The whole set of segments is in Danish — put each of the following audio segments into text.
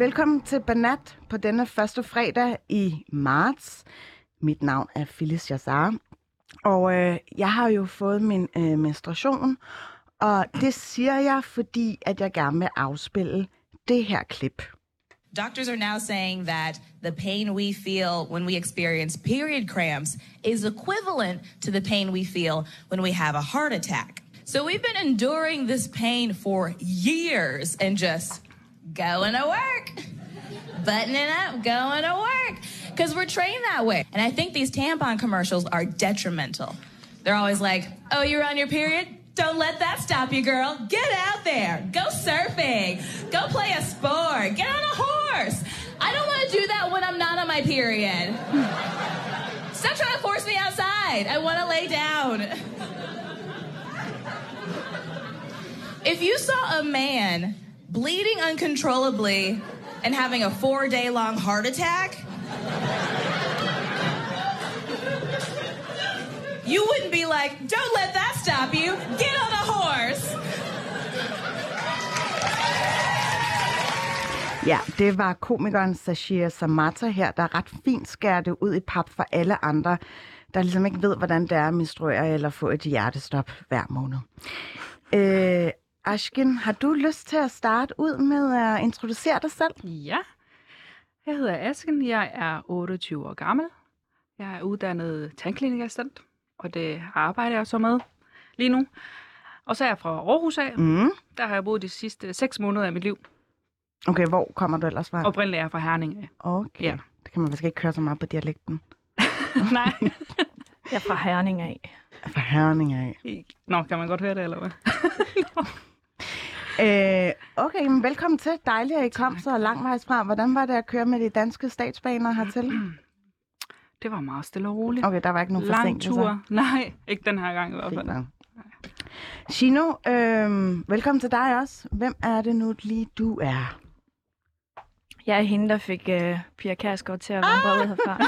velkommen til Banat på denne første fredag i marts. Mit navn er Phyllis Yazar, og øh, jeg har jo fået min øh, menstruation, og det siger jeg, fordi at jeg gerne vil afspille det her klip. Doctors are now saying that the pain we feel when we experience period cramps is equivalent to the pain we feel when we have a heart attack. So we've been enduring this pain for years and just going to work, buttoning up, going to work, because we're trained that way. And I think these tampon commercials are detrimental. They're always like, oh, you're on your period? Don't let that stop you, girl. Get out there. Go surfing. Go play a sport. Get on a horse. I don't want to do that when I'm not on my period. Stop trying to force me outside. I want to lay down. If you saw a man bleeding uncontrollably and having a four day long heart attack, you wouldn't be like, don't let that stop you. Get on a horse. Ja, det var komikeren Sashir Samata her, der ret fint skærer det ud i pap for alle andre, der ligesom ikke ved, hvordan det er at menstruere eller få et hjertestop hver måned. Øh, Ashkin, har du lyst til at starte ud med at introducere dig selv? Ja, jeg hedder Asken, jeg er 28 år gammel. Jeg er uddannet tandklinikassistent, og det arbejder jeg så med lige nu. Og så er jeg fra Aarhus af. Mm. Der har jeg boet de sidste 6 måneder af mit liv. Okay, hvor kommer du ellers fra? Oprindeligt er jeg fra Herning af. Okay, Ja. det kan man faktisk ikke høre så meget på dialekten. Nej. Jeg er fra Herning af. Fra Hørning af. Nå, kan man godt høre det, eller hvad? Øh, okay, men velkommen til. Dejligt, at I kom så langvejs fra. Hvordan var det at køre med de danske statsbaner hertil? Det var meget stille og roligt. Okay, der var ikke nogen Lang forsinkelser. tur. Nej, ikke den her gang i hvert fald. nok. Shino, øh, velkommen til dig også. Hvem er det nu lige, du er? Jeg er hende, der fik uh, Pia Kærsgaard til at vandre ud herfra.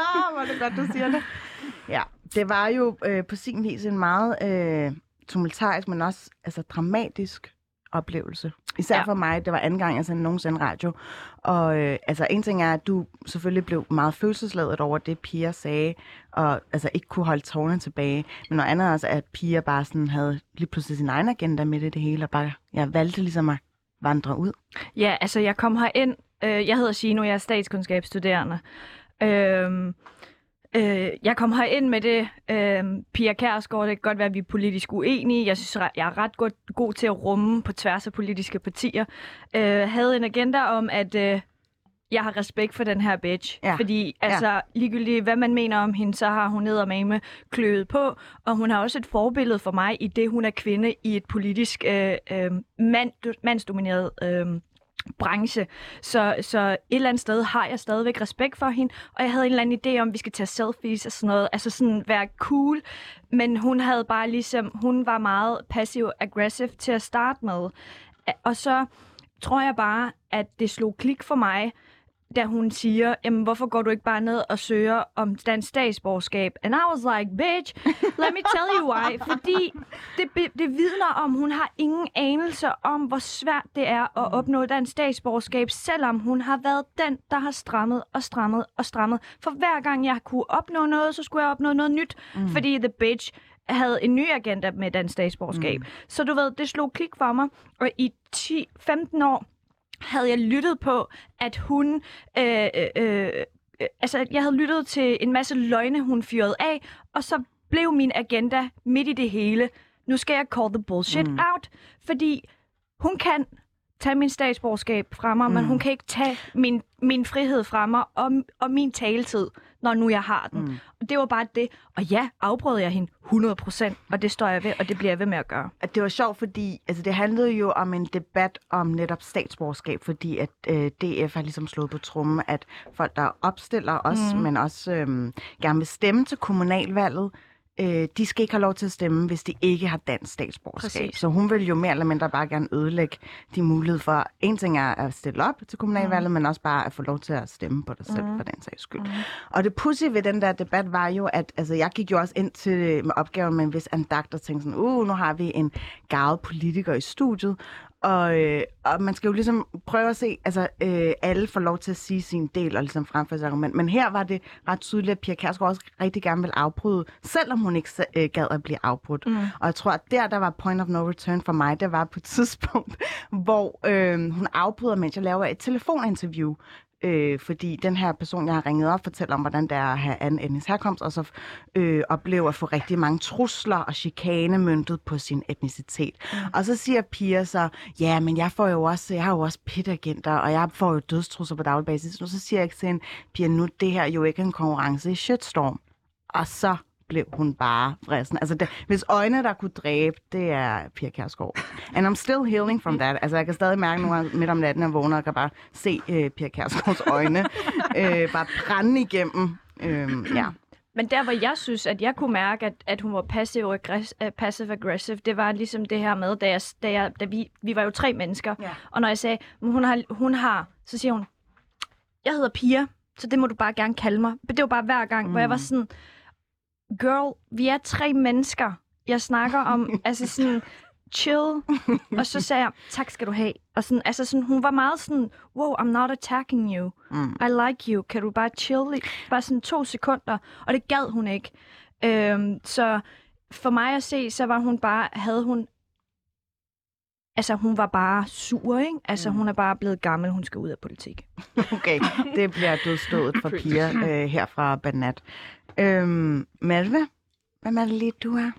Ah, hvor er det godt, du siger det. Ja, det var jo øh, på sin vis en meget øh, tumultarisk, men også altså, dramatisk oplevelse. Især ja. For mig, det var anden gang, jeg sendte nogensinde radio. Og øh, altså, en ting er, at du selvfølgelig blev meget følelsesladet over det, Pia sagde, og altså ikke kunne holde tårerne tilbage. Men noget andet er også, at Pia bare sådan havde lige pludselig sin egen agenda med det, det hele, og bare jeg valgte ligesom at vandre ud. ja, altså jeg kom her ind. Øh, jeg hedder Shino, jeg er statskundskabsstuderende. Øh, øh, jeg kom her ind med det. Øh, Pia Kærsgaard, det kan godt være, at vi er politisk uenige. Jeg synes, jeg er ret god, god til at rumme på tværs af politiske partier. Øh, havde en agenda om, at... Øh, jeg har respekt for den her bitch. Ja. Fordi altså, ligegyldigt hvad man mener om hende, så har hun med kløet på. Og hun har også et forbillede for mig i det, hun er kvinde i et politisk øh, øh, mand, mandsdomineret øh, branche. Så, så et eller andet sted har jeg stadigvæk respekt for hende, og jeg havde en eller anden idé om, at vi skal tage selfies og sådan noget, altså sådan være cool, men hun havde bare ligesom, hun var meget passiv-aggressiv til at starte med. Og så tror jeg bare, at det slog klik for mig, da hun siger, jamen hvorfor går du ikke bare ned og søger om dansk statsborgerskab? And I was like, bitch, let me tell you why. Fordi det, det vidner om, hun har ingen anelse om, hvor svært det er at opnå dansk statsborgerskab, selvom hun har været den, der har strammet og strammet og strammet. For hver gang jeg kunne opnå noget, så skulle jeg opnå noget nyt, mm. fordi the bitch havde en ny agenda med dansk statsborgerskab. Mm. Så du ved, det slog klik for mig, og i 10-15 år havde jeg lyttet på, at hun... Øh, øh, øh, altså, jeg havde lyttet til en masse løgne, hun fyrede af, og så blev min agenda midt i det hele. Nu skal jeg call the bullshit mm. out, fordi hun kan tage min statsborgerskab fra mig, mm. men hun kan ikke tage min, min frihed fra mig og, og min taletid, når nu jeg har den. Mm. Og det var bare det. Og ja, afbrød jeg hende 100%, og det står jeg ved, og det bliver jeg ved med at gøre. at det var sjovt, fordi altså, det handlede jo om en debat om netop statsborgerskab, fordi at øh, DF har ligesom slået på trummen, at folk, der opstiller os, mm. men også øh, gerne vil stemme til kommunalvalget, øh, de skal ikke have lov til at stemme, hvis de ikke har dansk statsborgerskab. Præcis. Så hun vil jo mere eller mindre bare gerne ødelægge de muligheder for, en ting er at stille op til kommunalvalget, mm. men også bare at få lov til at stemme på dig selv, mm. for den sags skyld. Mm. Og det pussy ved den der debat var jo, at altså, jeg gik jo også ind til med opgaven med en vis andagt og tænkte sådan, uh, nu har vi en gavet politiker i studiet, Og, øh, og man skal jo ligesom prøve at se, altså øh, alle får lov til at sige sin del og ligesom fremføre sit argument. Men her var det ret tydeligt, at Pia Kærsgaard også rigtig gerne vil afbryde, selvom hun ikke øh, gad at blive afbrudt. Mm. Og jeg tror, at der, der var point of no return for mig, det var på et tidspunkt, hvor øh, hun afbryder, mens jeg laver et telefoninterview øh, fordi den her person, jeg har ringet op, fortæller om, hvordan det er at have anden etnisk herkomst, og så øh, oplever at få rigtig mange trusler og chikane myntet på sin etnicitet. Mm. Og så siger Pia så, ja, men jeg får jo også, jeg har jo også pitagenter, og jeg får jo dødstrusler på daglig basis. Og så siger jeg til hende, Pia, nu det her jo ikke en konkurrence i shitstorm. Og så blev hun bare frissen. Altså, det, hvis øjne, der kunne dræbe, det er Pia Kærsgaard. And I'm still healing from that. Altså, jeg kan stadig mærke nu midt om natten, jeg vågner og kan bare se uh, Pia Kærsgaards øjne uh, bare brænde igennem. Uh, ja. Men der, hvor jeg synes, at jeg kunne mærke, at, at hun var passive aggressive, passive aggressive, det var ligesom det her med, da, jeg, da, jeg, da vi, vi var jo tre mennesker, ja. og når jeg sagde, hun har, hun har, så siger hun, jeg hedder Pia, så det må du bare gerne kalde mig. Men det var bare hver gang, mm. hvor jeg var sådan, girl, vi er tre mennesker. Jeg snakker om, altså sådan, chill. og så sagde jeg, tak skal du have. Og sådan, altså sådan, hun var meget sådan, wow, I'm not attacking you. Mm. I like you. Kan du bare chill? Bare sådan to sekunder. Og det gad hun ikke. Øhm, så for mig at se, så var hun bare, havde hun Altså, hun var bare sur, ikke? Altså, mm. hun er bare blevet gammel, hun skal ud af politik. Okay, det bliver dødstået for Pia øh, her fra Banat. Øhm, Malve, hvad er det lige, du er?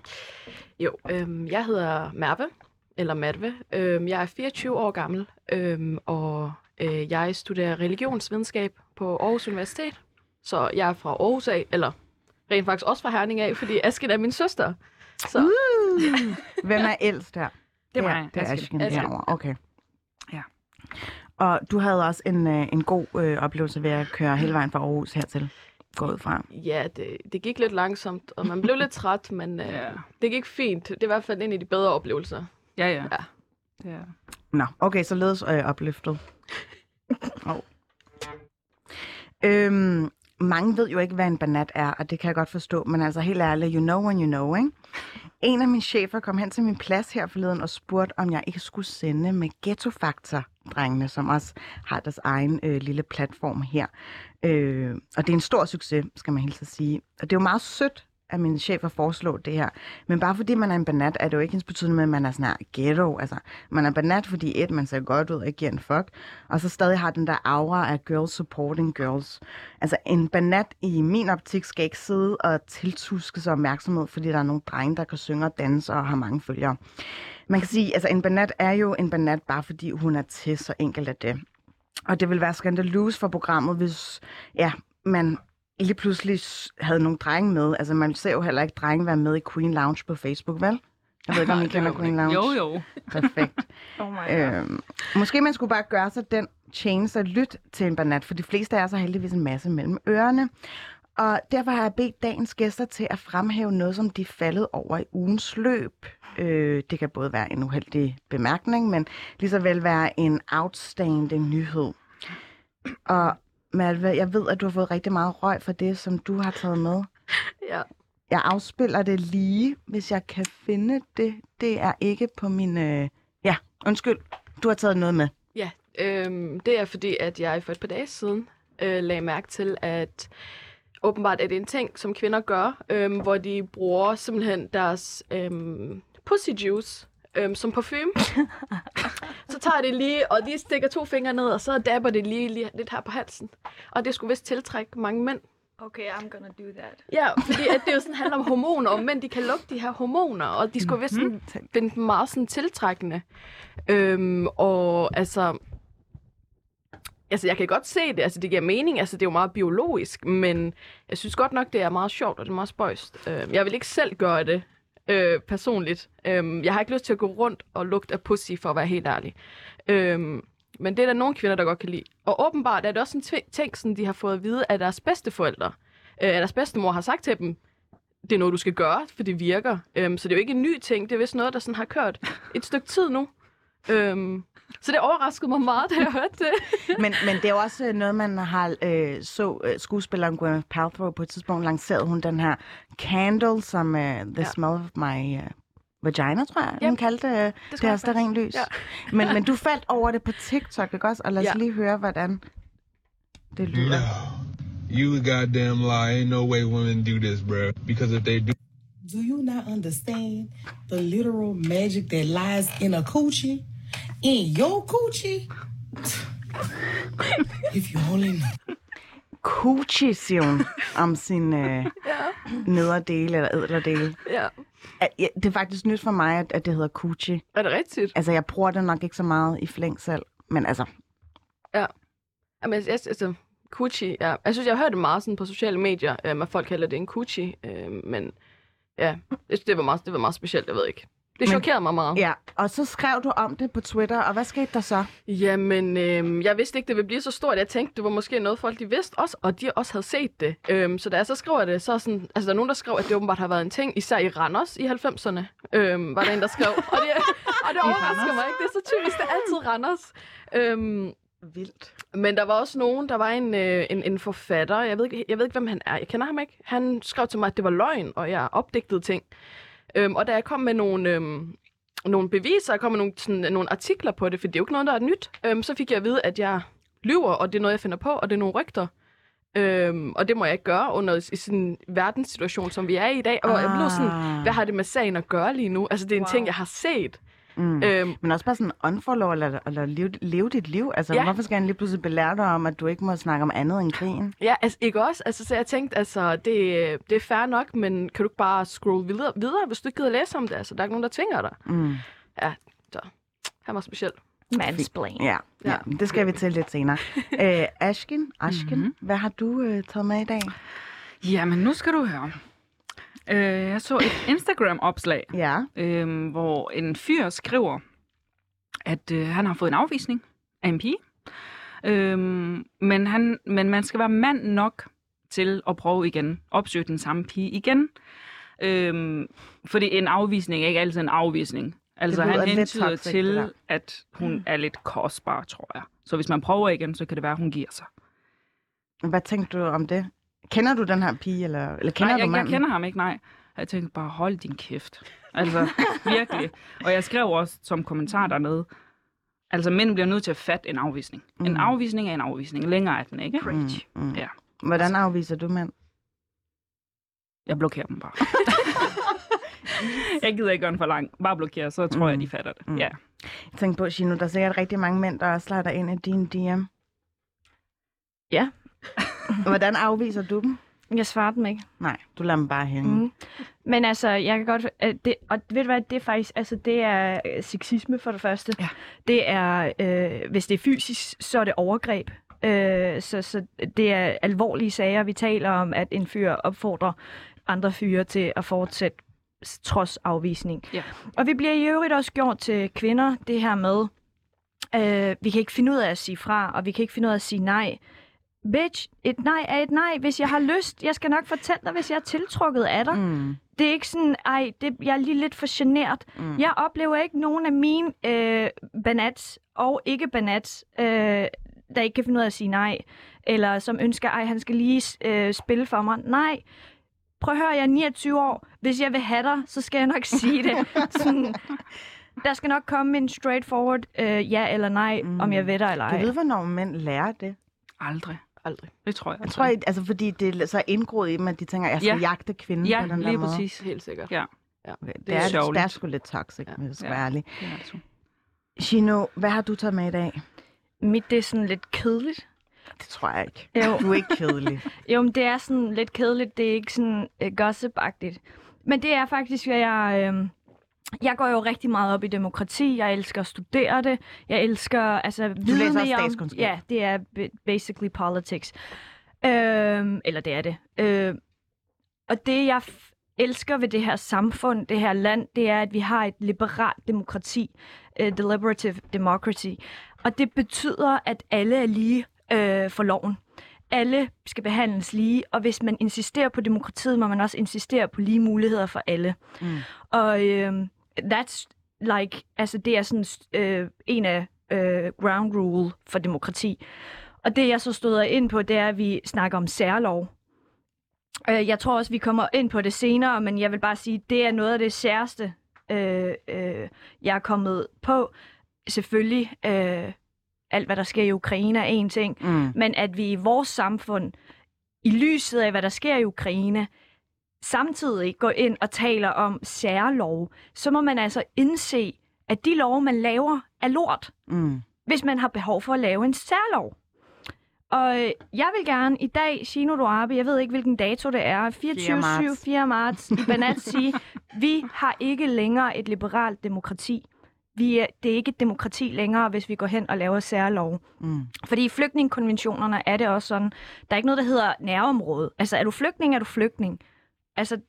Jo, øhm, jeg hedder Merve, eller Matve. Øhm, jeg er 24 år gammel, øhm, og øh, jeg studerer religionsvidenskab på Aarhus Universitet. Så jeg er fra Aarhus af, eller rent faktisk også fra Herning af, fordi Asken er min søster. Så. Uh, hvem er ældst her? Det er mig. Det er Asken. Asken. Okay. Ja. Og du havde også en, øh, en god øh, oplevelse ved at køre hele vejen fra Aarhus hertil gået fra? Ja, det, det gik lidt langsomt, og man blev lidt træt, men øh, ja. det gik fint. Det er i hvert fald en af de bedre oplevelser. Ja, ja. ja. ja. Nå, okay, så ledes øh, opløftet. oh. øhm, mange ved jo ikke, hvad en banat er, og det kan jeg godt forstå, men altså helt ærligt, you know when you know, ikke? En af mine chefer kom hen til min plads her forleden og spurgte, om jeg ikke skulle sende med Ghetto Factor drengene, som også har deres egen øh, lille platform her. Øh, og det er en stor succes, skal man helt sige. Og det er jo meget sødt af min chef at foreslå det her. Men bare fordi man er en banat, er det jo ikke ens betydende med, at man er sådan her ghetto. Altså, man er banat, fordi et, man ser godt ud og ikke giver en fuck. Og så stadig har den der aura af girls supporting girls. Altså, en banat i min optik skal ikke sidde og tiltuske sig opmærksomhed, fordi der er nogle drenge, der kan synge og danse og har mange følgere. Man kan sige, altså en banat er jo en banat, bare fordi hun er til, så enkelt er det. Og det vil være skandaløst for programmet, hvis ja, man lige pludselig havde nogle drenge med. Altså, man ser jo heller ikke drenge være med i Queen Lounge på Facebook, vel? Jeg ved ikke, om I kender Queen Lounge. Jo, jo. Perfekt. oh my God. Øhm, måske man skulle bare gøre sig den chance at lytte til en banat, for de fleste af os har heldigvis en masse mellem ørerne. Og derfor har jeg bedt dagens gæster til at fremhæve noget, som de er faldet over i ugens løb. Øh, det kan både være en uheldig bemærkning, men lige så vel være en outstanding nyhed. Og Malve, jeg ved, at du har fået rigtig meget røg for det, som du har taget med. Ja. Jeg afspiller det lige, hvis jeg kan finde det. Det er ikke på min... Øh... Ja, undskyld. Du har taget noget med. Ja, øhm, det er fordi, at jeg for et par dage siden øh, lagde mærke til, at åbenbart er det en ting, som kvinder gør, øhm, hvor de bruger simpelthen deres øhm, pussy juice øhm, som parfume. så tager det lige, og de stikker to fingre ned, og så dabber det lige, lige lidt her på halsen. Og det skulle vist tiltrække mange mænd. Okay, I'm gonna do that. Ja, fordi at det jo sådan handler om hormoner, og mænd de kan lugte de her hormoner, og de skulle vist sådan, mhm. finde dem meget sådan tiltrækkende. Øhm, og altså, altså jeg kan godt se det, altså det giver mening, altså det er jo meget biologisk, men jeg synes godt nok, det er meget sjovt, og det er meget spøjst. Øhm, jeg vil ikke selv gøre det, øh, personligt. Øhm, jeg har ikke lyst til at gå rundt og lugte af pussy, for at være helt ærlig. Øhm, men det er der nogle kvinder, der godt kan lide. Og åbenbart er det også en ting, som de har fået at vide af deres bedsteforældre. Øh, at deres bedstemor har sagt til dem, det er noget, du skal gøre, for det virker. Øhm, så det er jo ikke en ny ting. Det er vist noget, der sådan har kørt et stykke tid nu. Øhm, så det overraskede mig meget, da jeg hørte det. men, men det er jo også noget, man har øh, så øh, skuespilleren Gwyneth Paltrow på et tidspunkt lancerede hun den her candle, som uh, The ja. Smell of My uh, vagina, tror jeg, Ja. hun kaldte øh, det, det jeg faktisk. lys. Ja. Men, men du faldt over det på TikTok, ikke også? Og lad os Ja. lige høre, hvordan det lyder. No. You a goddamn lie. Ain't no way women do this, bro. Because if they do, Do you not understand the literal magic that lies in a coochie? In your coochie? if you only knew. Coochie, siger hun om sin øh, nederdele eller ædlerdele. Ja. Ja, Det er faktisk nyt for mig, at, at det hedder coochie. Er det rigtigt? Altså, jeg bruger det nok ikke så meget i flæng selv. Men altså, Jamen, jeg, jeg, altså, coochie, ja. Jeg synes, jeg har hørt det meget sådan på sociale medier, øh, at folk kalder det en coochie. Øh, men ja, synes, det var, meget, det var meget specielt, jeg ved ikke. Det chokerede mig meget. ja. Og så skrev du om det på Twitter, og hvad skete der så? Jamen, øh, jeg vidste ikke, det ville blive så stort. Jeg tænkte, det var måske noget, folk de vidste også, og de også havde set det. Øhm, så da jeg så skriver det, så sådan, altså der er nogen, der skrev, at det åbenbart har været en ting, især i Randers i 90'erne, øhm, var der en, der skrev. Og det, og det overrasker mig ikke, det er så typisk, det er altid Randers. Øhm, Vildt. men der var også nogen, der var en, øh, en, en forfatter, jeg ved, ikke, jeg ved ikke, hvem han er, jeg kender ham ikke. Han skrev til mig, at det var løgn, og jeg opdigtede ting. Øhm, og da jeg kom med nogle, øhm, nogle beviser, jeg kom med nogle, sådan, nogle artikler på det, for det er jo ikke noget, der er nyt, øhm, så fik jeg at vide, at jeg lyver, og det er noget, jeg finder på, og det er nogle rygter. Øhm, og det må jeg ikke gøre under i sådan en verdenssituation, som vi er i i dag. Og jeg blev sådan, Ah. hvad har det med sagen at gøre lige nu? Altså, det er en wow. ting, jeg har set. Mm. Øhm, Men også bare sådan unfollow eller, eller leve, leve dit liv. Altså, Ja. hvorfor skal han lige pludselig belære dig om, at du ikke må snakke om andet end krigen? Ja, altså ikke også. Altså, så jeg tænkte, altså, det, det er fair nok, men kan du ikke bare scroll videre, videre hvis du ikke gider læse om det? Altså, der er ikke nogen, der tvinger dig. Mm. Ja, så han var speciel. Mansplain. Ja, ja. Ja. det skal vi til lidt senere. Æ, Ashkin, Ashkin Mhm. mm-hmm. hvad har du øh, taget med i dag? Jamen, nu skal du høre. Øh, jeg så et Instagram-opslag, Ja. øh, hvor en fyr skriver, at øh, han har fået en afvisning af en pige. Øh, men, han, men man skal være mand nok til at prøve igen, opsøge den samme pige igen. Øh, fordi en afvisning er ikke altid en afvisning. Altså han hentyder det til, at hun er lidt kostbar, tror jeg. Så hvis man prøver igen, så kan det være, at hun giver sig. Hvad tænkte du om det? Kender du den her pige, eller, eller kender nej, du jeg, jeg manden? kender ham ikke, nej. Jeg tænkte bare, hold din kæft. Altså, virkelig. Og jeg skrev også som kommentar dernede, altså mænd bliver nødt til at fatte en afvisning. Mm. En afvisning er en afvisning. Længere er den, ikke? Mm, mm. Ja. Hvordan afviser du mænd? Jeg blokerer dem bare. jeg gider ikke gøre den for lang. Bare blokere, så tror mm. jeg, de fatter det. Mm. Ja. Jeg tænkte på, Gino, der er sikkert rigtig mange mænd, der også slader ind i din DM. Ja. Hvordan afviser du dem? Jeg svarer dem ikke. Nej, du lader dem bare hænge. Mm. Men altså, jeg kan godt... øh, Det, og ved du hvad, det er faktisk... Altså, det er øh, sexisme for det første. Ja. Det er... Øh, hvis det er fysisk, så er det overgreb. Øh, så, så det er alvorlige sager. Vi taler om, at en fyr opfordrer andre fyre til at fortsætte trods afvisning. Ja. Og vi bliver i øvrigt også gjort til kvinder, det her med, øh, vi kan ikke finde ud af at sige fra, og vi kan ikke finde ud af at sige nej. Bitch, et nej er et nej, hvis jeg har lyst. Jeg skal nok fortælle dig, hvis jeg er tiltrukket af dig. Mm. Det er ikke sådan, ej, det, jeg er lige lidt for genert. Mm. Jeg oplever ikke nogen af mine øh, banats og ikke banats, øh, der ikke kan finde ud af at sige nej. Eller som ønsker, ej, han skal lige øh, spille for mig. Nej, prøv at høre, jeg er 29 år. Hvis jeg vil have dig, så skal jeg nok sige det. Sådan, der skal nok komme en straightforward øh, ja eller nej, Mm. om jeg ved dig eller Du ej. ved, hvornår mænd lærer det? Aldrig. Aldrig. Det tror jeg. Jeg tror, at, altså, fordi det er så indgroet i dem, at de tænker, at jeg skal Ja. jagte kvinden Ja, på den der lige måde. præcis. Helt sikkert. Ja, Okay, det, Det er er, det sørgeligt. er sgu lidt toxic, ja. hvis jeg skal Ja. være ærlig. det er det sgu. Gino, hvad har du taget med i dag? Mit, det er sådan lidt kedeligt. Det tror jeg ikke. Jo. Du er ikke kedelig. Jo, men det er sådan lidt kedeligt. Det er ikke sådan uh, gossip-agtigt. Men det er faktisk, at jeg... Øh, jeg går jo rigtig meget op i demokrati. Jeg elsker at studere det. Jeg elsker altså vide læser mere om-. Ja, det er ba- basically politics. Øh, eller det er det. Øh, og det, jeg elsker ved det her samfund, det her land, det er, at vi har et liberalt demokrati. Uh, deliberative democracy. Og det betyder, at alle er lige øh, for loven alle skal behandles lige, og hvis man insisterer på demokratiet, må man også insistere på lige muligheder for alle. Mm. Og øh, that's like, altså det er sådan øh, en af øh, ground rule for demokrati. Og det jeg så støder ind på, det er, at vi snakker om særlov. Øh, jeg tror også, vi kommer ind på det senere, men jeg vil bare sige, det er noget af det særste øh, øh, jeg er kommet på. Selvfølgelig, øh, alt hvad der sker i Ukraine er en ting, Mm. men at vi i vores samfund, i lyset af hvad der sker i Ukraine, samtidig går ind og taler om særlov, så må man altså indse, at de love, man laver, er lort Mm. hvis man har behov for at lave en særlov. Og øh, jeg vil gerne i dag, Shino Duabe, jeg ved ikke, hvilken dato det er, 24. marts. 7, 4. marts, i Banat sige, vi har ikke længere et liberalt demokrati. Vi er, det er ikke et demokrati længere, hvis vi går hen og laver særlov. Mm. Fordi i flygtningekonventionerne er det også sådan, der er ikke noget, der hedder nærområde. Altså, er du flygtning, er du flygtning. Altså,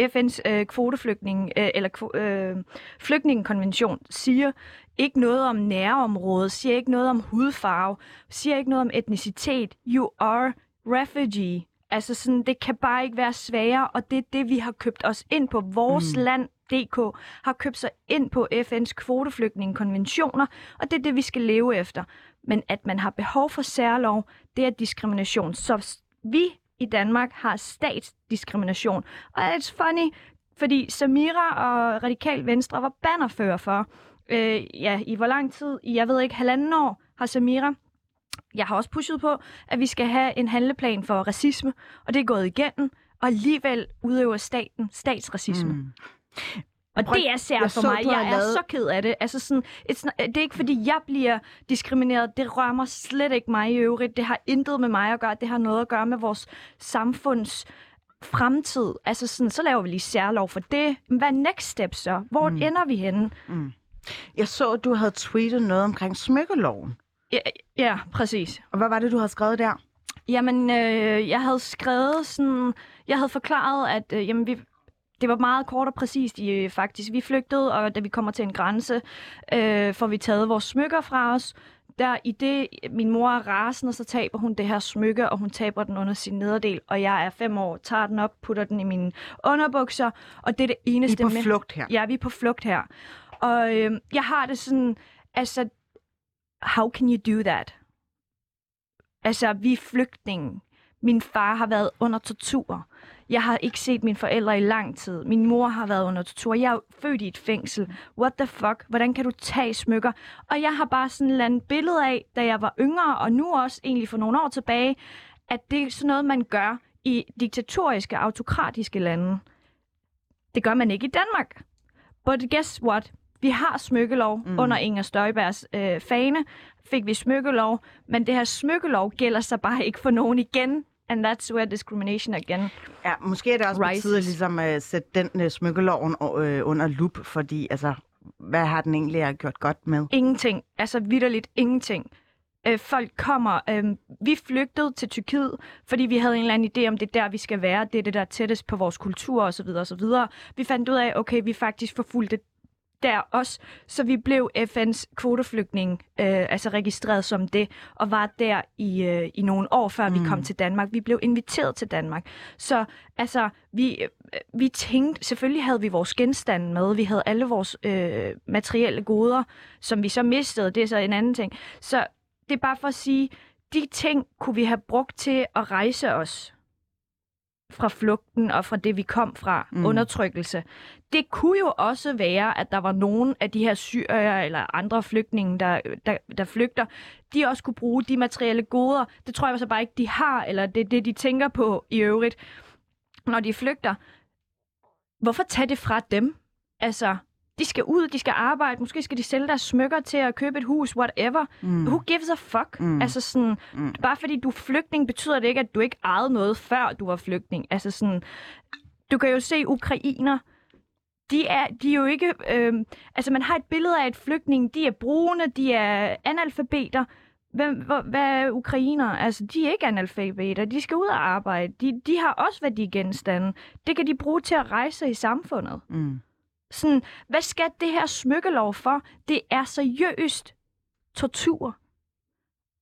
FN's øh, kvoteflygtning, øh, eller øh, flygtningekonvention siger ikke noget om nærområde, siger ikke noget om hudfarve, siger ikke noget om etnicitet. You are refugee. Altså sådan, det kan bare ikke være sværere, og det er det, vi har købt os ind på. Vores mm. land, DK, har købt sig ind på FN's kvoteflygtningekonventioner, og det er det, vi skal leve efter. Men at man har behov for særlov, det er diskrimination. Så vi i Danmark har statsdiskrimination. Og it's funny, fordi Samira og Radikal Venstre var bannerfører for, øh, ja, i hvor lang tid? I, jeg ved ikke, halvanden år har Samira jeg har også pushet på, at vi skal have en handleplan for racisme, og det er gået igennem, og alligevel udøver staten statsracisme. Mm. Og Prøv- det er sært jeg for mig. Jeg er lavet- så ked af det. Altså sådan, it's det er ikke fordi, jeg bliver diskrimineret. Det rammer slet ikke mig i øvrigt. Det har intet med mig at gøre. Det har noget at gøre med vores samfunds fremtid. Altså sådan, så laver vi lige særlov for det. Hvad er next step så? Hvor mm. ender vi henne? Jeg så, at du havde tweetet noget omkring smykkeloven. Ja, ja, præcis. Og hvad var det, du havde skrevet der? Jamen, øh, jeg havde skrevet sådan... Jeg havde forklaret, at øh, jamen, vi, det var meget kort og præcist i, øh, faktisk. Vi flygtede, og da vi kommer til en grænse, øh, får vi taget vores smykker fra os. Der i det, min mor er rasende, så taber hun det her smykke, og hun taber den under sin nederdel. Og jeg er fem år, tager den op, putter den i mine underbukser, og det er det I er eneste på med... flugt her. Ja, vi er på flugt her. Og øh, jeg har det sådan, altså, how can you do that? Altså, vi er flygtninge. Min far har været under tortur. Jeg har ikke set mine forældre i lang tid. Min mor har været under tortur. Jeg er født i et fængsel. What the fuck? Hvordan kan du tage smykker? Og jeg har bare sådan et eller andet billede af, da jeg var yngre, og nu også egentlig for nogle år tilbage, at det er sådan noget, man gør i diktatoriske, autokratiske lande. Det gør man ikke i Danmark. But guess what? Vi har smykkelov mm. under Inger Støjbergs øh, fane. Fik vi smykkelov, men det her smykkelov gælder sig bare ikke for nogen igen. And that's where discrimination again. Ja, måske er det også på Rises. tide at ligesom, uh, sætte den uh, smykkeloven uh, under lup, fordi altså, hvad har den egentlig gjort godt med? Ingenting. Altså vidderligt ingenting. Øh, folk kommer. Øh, vi flygtede til Tyrkiet, fordi vi havde en eller anden idé om, det er der, vi skal være. Det er det, der er tættest på vores kultur osv. osv. Vi fandt ud af, okay, vi faktisk forfulgte der også, så vi blev FN's kvoteflygtning, øh, altså registreret som det, og var der i, øh, i nogle år, før mm. vi kom til Danmark. Vi blev inviteret til Danmark. Så altså, vi, øh, vi tænkte, selvfølgelig havde vi vores genstande med, vi havde alle vores øh, materielle goder, som vi så mistede, det er så en anden ting. Så det er bare for at sige, de ting kunne vi have brugt til at rejse os fra flugten og fra det, vi kom fra, mm. undertrykkelse. Det kunne jo også være, at der var nogen af de her syrier eller andre flygtninge, der, der, der flygter, de også kunne bruge de materielle goder. Det tror jeg så bare ikke, de har, eller det er det, de tænker på i øvrigt, når de flygter. Hvorfor tage det fra dem? Altså, de skal ud, de skal arbejde, måske skal de sælge deres smykker til at købe et hus, whatever. Mm. Who gives a fuck? Mm. Altså sådan, mm. bare fordi du er flygtning, betyder det ikke, at du ikke ejede noget, før du var flygtning. Altså sådan, du kan jo se ukrainer, de er, de er jo ikke... Øh, altså, man har et billede af et flygtning. De er brune, de er analfabeter. Hvem, hvor, hvad er ukrainer? Altså, de er ikke analfabeter. De skal ud og arbejde. De, de har også værdigenstande. Det kan de bruge til at rejse i samfundet. Mm. Sådan, hvad skal det her smykkelov for? Det er seriøst tortur.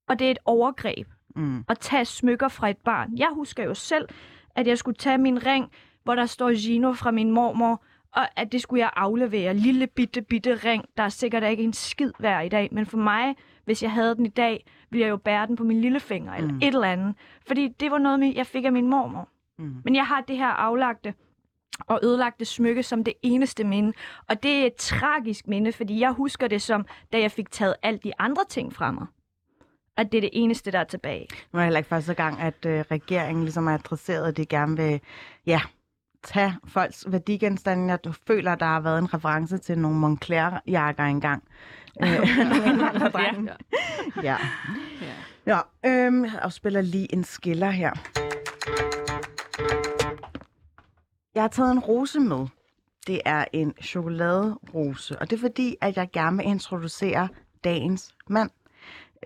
Og det er et overgreb Mm. at tage smykker fra et barn. Jeg husker jo selv, at jeg skulle tage min ring, hvor der står Gino fra min mormor, og at det skulle jeg aflevere. Lille bitte, bitte ring, der er sikkert ikke en skid værd i dag. Men for mig, hvis jeg havde den i dag, ville jeg jo bære den på min lillefinger, eller Mm. et eller andet. Fordi det var noget, jeg fik af min mormor. Mm. Men jeg har det her aflagte og ødelagt det smykke som det eneste minde. Og det er et tragisk minde, fordi jeg husker det som, da jeg fik taget alle de andre ting fra mig. At det er det eneste, der er tilbage. Nu er det heller ikke første gang, at øh, regeringen ligesom har adresseret, at de gerne vil ja, tage folks værdigenstande. Jeg føler, der har været en reference til nogle Moncler-jakker engang. Øh, nogle indvandrerdrenge. ja. Ja, øhm, jeg afspiller lige en skiller her. Jeg har taget en rose med. Det er en chokoladerose, og det er fordi, at jeg gerne vil introducere dagens mand.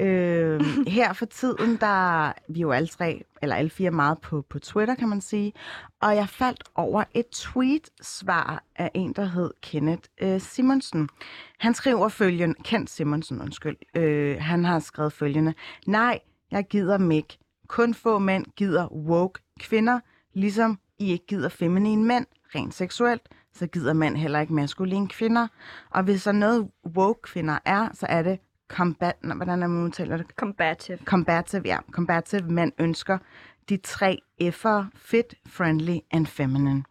Øh, her for tiden, der er vi jo alle tre, eller alle fire meget på, på Twitter, kan man sige. Og jeg faldt over et tweet-svar af en, der hed Kenneth øh, Simonsen. Han skriver følgende, Kent Simonsen, undskyld. Øh, han har skrevet følgende. Nej, jeg gider ikke. Kun få mænd gider woke kvinder, ligesom I ikke gider feminine mænd, rent seksuelt, så gider mænd heller ikke maskuline kvinder. Og hvis der noget woke kvinder er, så er det combat, hvordan er man udtaler det? Combative. Combative, ja. Combative mænd ønsker de tre F'er, fit, friendly and feminine.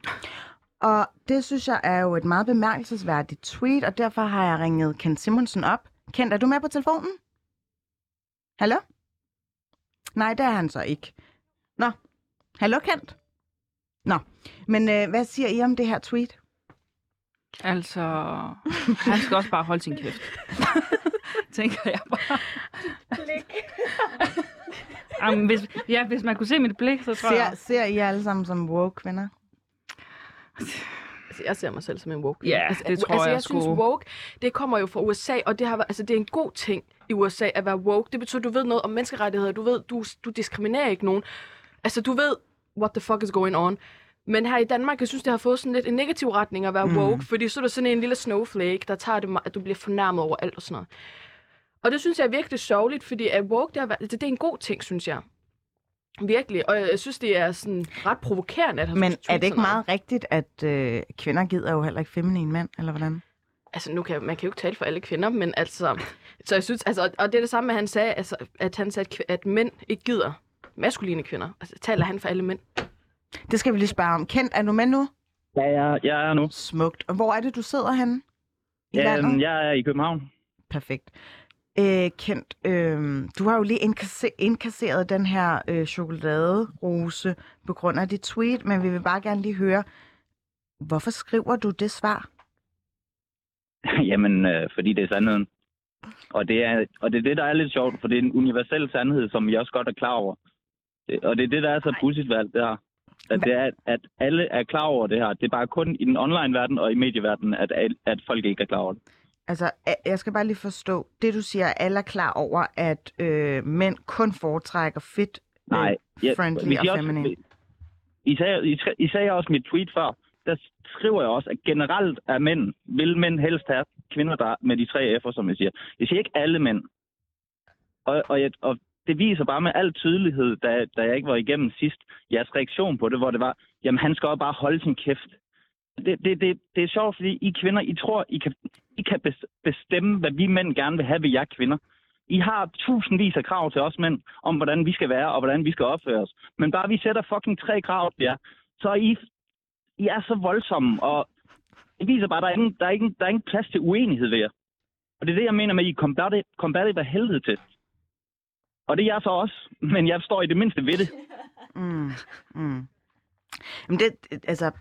Og det synes jeg er jo et meget bemærkelsesværdigt tweet, og derfor har jeg ringet Kent Simonsen op. Kent, er du med på telefonen? Hallo? Nej, det er han så ikke. Nå, hallo Kent? Nå, men øh, hvad siger I om det her tweet? Altså, han skal også bare holde sin kæft. Tænker jeg bare. Jamen, hvis, ja, hvis man kunne se mit blik, så tror Ser, jeg... ser I alle sammen som woke kvinder? Altså, jeg ser mig selv som en woke. Ja, altså, det tror altså, jeg jeg synes, sgu. woke, det kommer jo fra USA, og det, har, altså, det er en god ting i USA at være woke. Det betyder, at du ved noget om menneskerettigheder. Du ved, du, du diskriminerer ikke nogen. Altså, du ved, what the fuck is going on. Men her i Danmark, jeg synes, det har fået sådan lidt en negativ retning at være Mm. woke, fordi så er der sådan en lille snowflake, der tager det, at du bliver fornærmet over alt og sådan noget. Og det synes jeg er virkelig sørgeligt, fordi at woke, det, har, været- det, det er en god ting, synes jeg. Virkelig. Og jeg synes, det er sådan ret provokerende, at han Men er det ikke meget rigtigt, at øh, kvinder gider jo heller ikke feminine mænd, eller hvordan? altså nu kan man kan jo ikke tale for alle kvinder, men altså, så jeg synes, altså, og det er det samme, at han sagde, altså, at han sagde, at mænd ikke gider maskuline kvinder. Altså, taler han for alle mænd? Det skal vi lige spørge om. Kent, er du med nu? Ja, jeg, jeg er nu. Smukt. Og hvor er det, du sidder henne? I landet? Øhm, jeg er i København. Perfekt. Øh, Kent, øh, du har jo lige indkasse- indkasseret den her øh, chokoladerose på grund af dit tweet, men vi vil bare gerne lige høre, hvorfor skriver du det svar? Jamen, øh, fordi det er sandheden. Og det er, og det er det, der er lidt sjovt, for det er en universel sandhed, som jeg også godt er klar over. Det, og det er det, der er så pudsigt ved alt det her. At det er, at alle er klar over det her. Det er bare kun i den online-verden og i medieverdenen, at, at folk ikke er klar over det. Altså, jeg skal bare lige forstå, det du siger, alle er klar over, at øh, mænd kun foretrækker fit, Nej, øh, friendly hvis I og også- feminine. I sagde, I, I sagde også mit tweet før, der skriver jeg også, at generelt er mænd, vil mænd helst have kvinder, der er med de tre F'er, som jeg siger. Jeg siger ikke alle mænd. Og, og, jeg, og det viser bare med al tydelighed, da, da jeg ikke var igennem sidst, jeres reaktion på det, hvor det var, jamen han skal jo bare holde sin kæft. Det, det, det, det er sjovt, fordi I kvinder, I tror, I kan, I kan bestemme, hvad vi mænd gerne vil have ved jer kvinder. I har tusindvis af krav til os mænd, om hvordan vi skal være og hvordan vi skal opføre os. Men bare vi sætter fucking tre krav til jer, så er I, I er så voldsomme, og det viser bare, at der er ingen, der er ingen, der er ingen plads til uenighed ved jer. Og det er det, jeg mener med, at I er combative, combative af helvede til. Og det er jeg så også, men jeg står i det mindste ved det. Mm, mm. Men det, det- altså,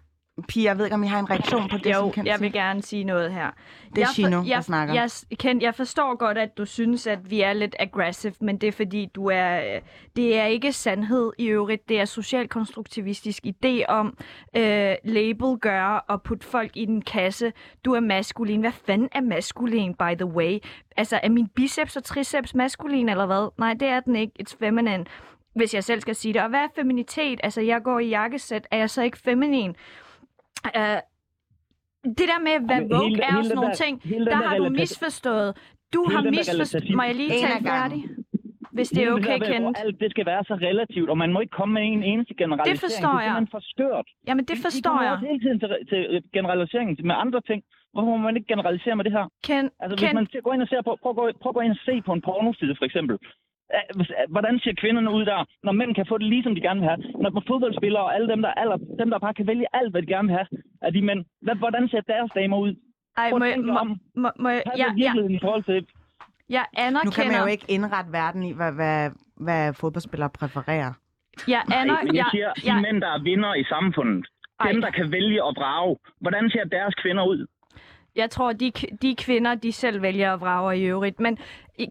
Pia, jeg ved ikke, om I har en reaktion på det, som Jo, Kent jeg vil gerne sige noget her. Det er Jeg for- Chino, der jeg, snakker. Jeg, Kent, jeg forstår godt, at du synes, at vi er lidt aggressive, men det er fordi, du er, øh, det er ikke sandhed i øvrigt. Det er socialkonstruktivistisk idé om øh, label gøre og putte folk i den kasse. Du er maskulin. Hvad fanden er maskulin, by the way? Altså, er min biceps og triceps maskulin, eller hvad? Nej, det er den ikke. It's feminine hvis jeg selv skal sige det. Og hvad er feminitet? Altså, jeg går i jakkesæt. Er jeg så ikke feminin? Uh, det der med, hvad Jamen, woke hele- er og sådan nogle der- ting, der der har du misforstået. Du har misforstået... Må jeg lige tale færdig? Hvis det er okay, Kent. Alt det skal være så relativt, og man må ikke komme med en eneste generalisering. forstår det er jeg. simpelthen for skørt. Jamen, det forstår jeg. også hele tiden til, til generalisering med andre ting. Hvorfor må man ikke generalisere med det her? Kent, Altså, hvis Kent, man går ind og ser på, prøv, at gå, prøv at gå ind og se på en pornoside, for eksempel. Øh, Hvordan ser kvinderne ud der, når mænd kan få det lige som de gerne vil have? Når fodboldspillere og alle dem, der, aller, dem, der bare kan vælge alt, hvad de gerne vil have af de mænd. Hvad, hvordan ser deres damer ud? Ej, må, jeg- må, om. må, må, jeg- jeg, virkeligheden i forhold til... jeg Nu kan man anerkender, jo ikke indrette verden i, hvad, hvad, hvad fodboldspillere præfererer. jeg, aner, Nej, men jeg jeg, siger, de jeg, mænd, der er vinder i samfundet. Ej. Dem, der kan vælge og vrage. Hvordan ser deres kvinder ud? Jeg tror, de, de kvinder, de selv vælger at vrage i øvrigt. Men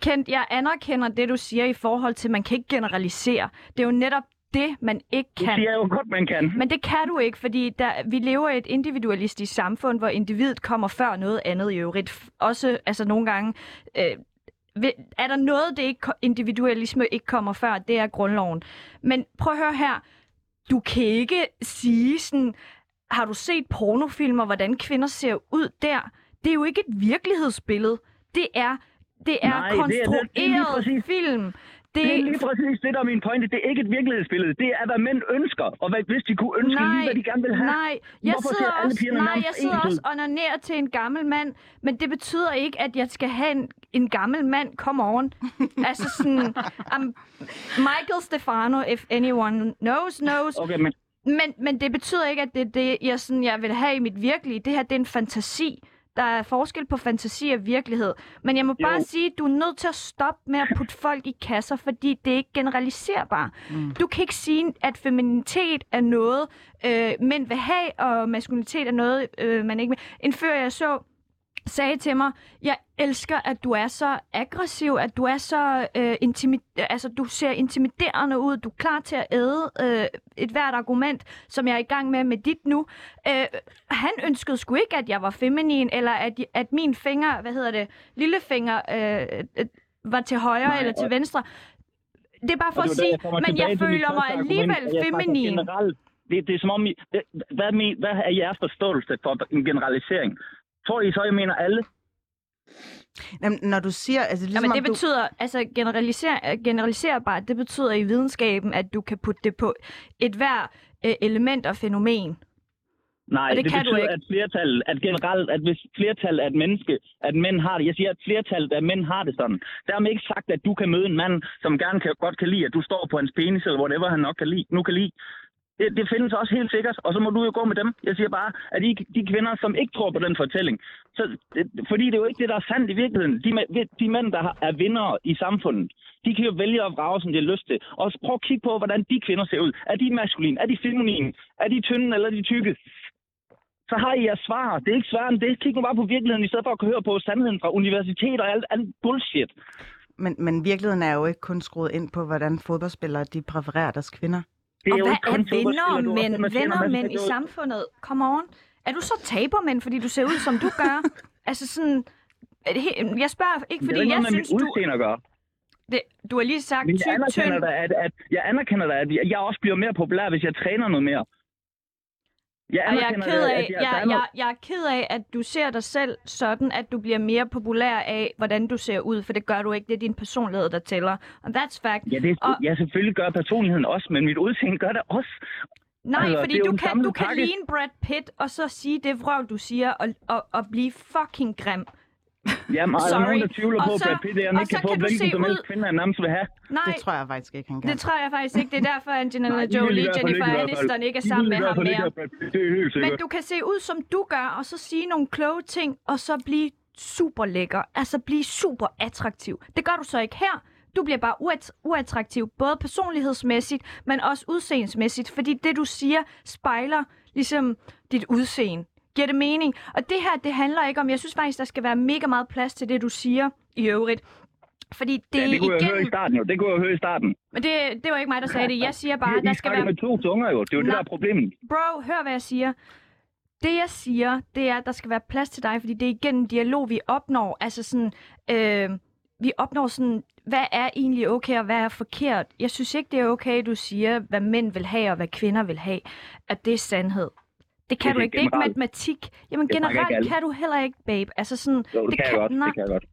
Kent, jeg anerkender det, du siger i forhold til, at man kan ikke generalisere. Det er jo netop det, man ikke Det kan. siger jeg jo godt, man kan. Men det kan du ikke, fordi der, vi lever i et individualistisk samfund, hvor individet kommer før noget andet i øvrigt. Også altså nogle gange... Øh, er der noget, det ikke, individualisme ikke kommer før, det er grundloven. Men prøv at høre her. Du kan ikke sige sådan, har du set pornofilmer, hvordan kvinder ser ud der? Det er jo ikke et virkelighedsbillede. Det er, det er Nej, det er- det er- det er konstrueret film. Det er lige præcis det, der er min pointe. Det er ikke et virkelighedsbillede. Det er, hvad mænd ønsker. Og hvad, hvis de kunne ønske lige, hvad de gerne vil have. Nej, jeg Hvorfor sidder, alle også, nej, jeg sidder også og onanerer til en gammel mand, men det betyder ikke, at jeg skal have en, en gammel mand come on. altså sådan, um, Michael Stefano, if anyone knows, knows. Okay, men Men, men det betyder ikke, at det er det, jeg, sådan, jeg vil have i mit virkelige. Det her, det er en fantasi. Der er forskel på fantasi og virkelighed. Men jeg må bare Jo. sige, at du er nødt til at stoppe med at putte folk i kasser, fordi det er ikke generaliserbart. Mm. Du kan ikke sige, at feminitet er noget, øh, mænd vil have, og maskulinitet er noget, øh, man ikke vil. En før jeg så, sagde til mig, jeg elsker, at du er så aggressiv, at du er så øh, intimi- altså du ser intimiderende ud, du er klar til at æde øh, et hvert argument, som jeg er i gang med med dit nu. Øh, han ønskede sgu ikke, at jeg var feminin, eller at, at min finger, hvad hedder det, lillefinger, øh, øh, var til højre Nej, eller til venstre. Det er bare for at der, sige, men jeg føler mig alligevel feminin. Generelt, det, det er som om, I, det, hvad, men, hvad er jeres forståelse for en generalisering? Tror I så, jeg mener alle? Jamen, når du siger... Altså, ligesom Jamen, det du... betyder, altså generaliser, generaliserbart, det betyder i videnskaben, at du kan putte det på et hver øh, element og fænomen. Nej, Og det det, kan du betyder, ikke. at flertallet, at generelt, at hvis flertallet af et menneske, at mænd har det, jeg siger, at flertallet af mænd har det sådan. Dermed ikke sagt, at du kan møde en mand, som gerne kan, godt kan lide, at du står på hans penis, eller whatever han nok kan lide, nu kan lide. Det, det findes også helt sikkert, og så må du jo gå med dem. Jeg siger bare, at de, de kvinder, som ikke tror på den fortælling, så, det, fordi det er jo ikke det, der er sandt i virkeligheden. De, de mænd, der er vindere i samfundet, de kan jo vælge at vrage, som de har lyst til. Og så prøv at kigge på, hvordan de kvinder ser ud. Er de maskuline? Er de feminine? Er de tynde eller er de tykke? så har I jeres svar. Det er ikke sværere end det. Kig nu bare på virkeligheden, i stedet for at høre på sandheden fra universitet og alt, alt bullshit. Men, men virkeligheden er jo ikke kun skruet ind på, hvordan fodboldspillere de præfererer deres kvinder. Det hvad er og du er også mænd, dem, der tjener venner og masser mænd af i samfundet? Come on. Er du så tabermænd, fordi du ser ud, som du gør? altså sådan... Jeg spørger ikke, fordi jeg med synes, du... gøre. Det, du har lige sagt jeg tyk, anerkender tynd. at, at, jeg anerkender da, at jeg- jeg også bliver mere populær, hvis jeg træner noget mere. Jeg Og jeg er ked af, at jeg, jeg, er jeg, jeg er ked af, at du ser dig selv sådan, at du bliver mere populær af, hvordan du ser ud, for det gør du ikke. Det er din personlighed, der tæller. And that's fact. Ja, det, Og- ja, selvfølgelig gør personligheden også, men mit udseende gør det også. Nej, Altså, fordi er du kan, du kan ligne Brad Pitt, og så sige det vrøv, du siger, og, og, og blive fucking grim. Jamen, er der Sorry. nogen, der tvivler Og på, så- Brad Pitt, at han ikke kan få hvilken se som helst ud- kvinde, han nærmest vil have? Nej, Det tror jeg faktisk ikke, han kan. det tror jeg faktisk ikke. Det er derfor, Angelina Nej, Jolie, Jennifer fald. Aniston ikke er sammen med ham mere. er. Men du kan se ud, som du gør, og så sige nogle kloge ting, og så blive super lækker. Altså blive super attraktiv. Det gør du så ikke her. Du bliver bare uat- uattraktiv, både personlighedsmæssigt, men også udseendemæssigt, fordi det, du siger, spejler ligesom dit udseende. Giver det mening? Og det her, det handler ikke om, jeg synes faktisk, der skal være mega meget plads til det, du siger i øvrigt. Fordi det, Ja, det kunne jeg igen... høre i starten jo. Det kunne jeg høre i starten. Men det, det var ikke mig, der sagde det. Jeg siger bare, I, der skal være med to tunger jo. Det er jo det, Nej. der er problemet. Bro, hør hvad jeg siger. Det jeg siger, det er, at der skal være plads til dig, fordi det er igennem dialog, vi opnår. Altså sådan, øh, vi opnår sådan, hvad er egentlig okay og hvad er forkert. Jeg synes ikke, det er okay, du siger, hvad mænd vil have og hvad kvinder vil have. At det er sandhed. Det kan Det du ikke. Det er ikke matematik. Jamen Det generelt alle. kan du heller ikke, babe. Altså sådan, Jo, det, kan jeg godt. nej. Det kan jeg godt.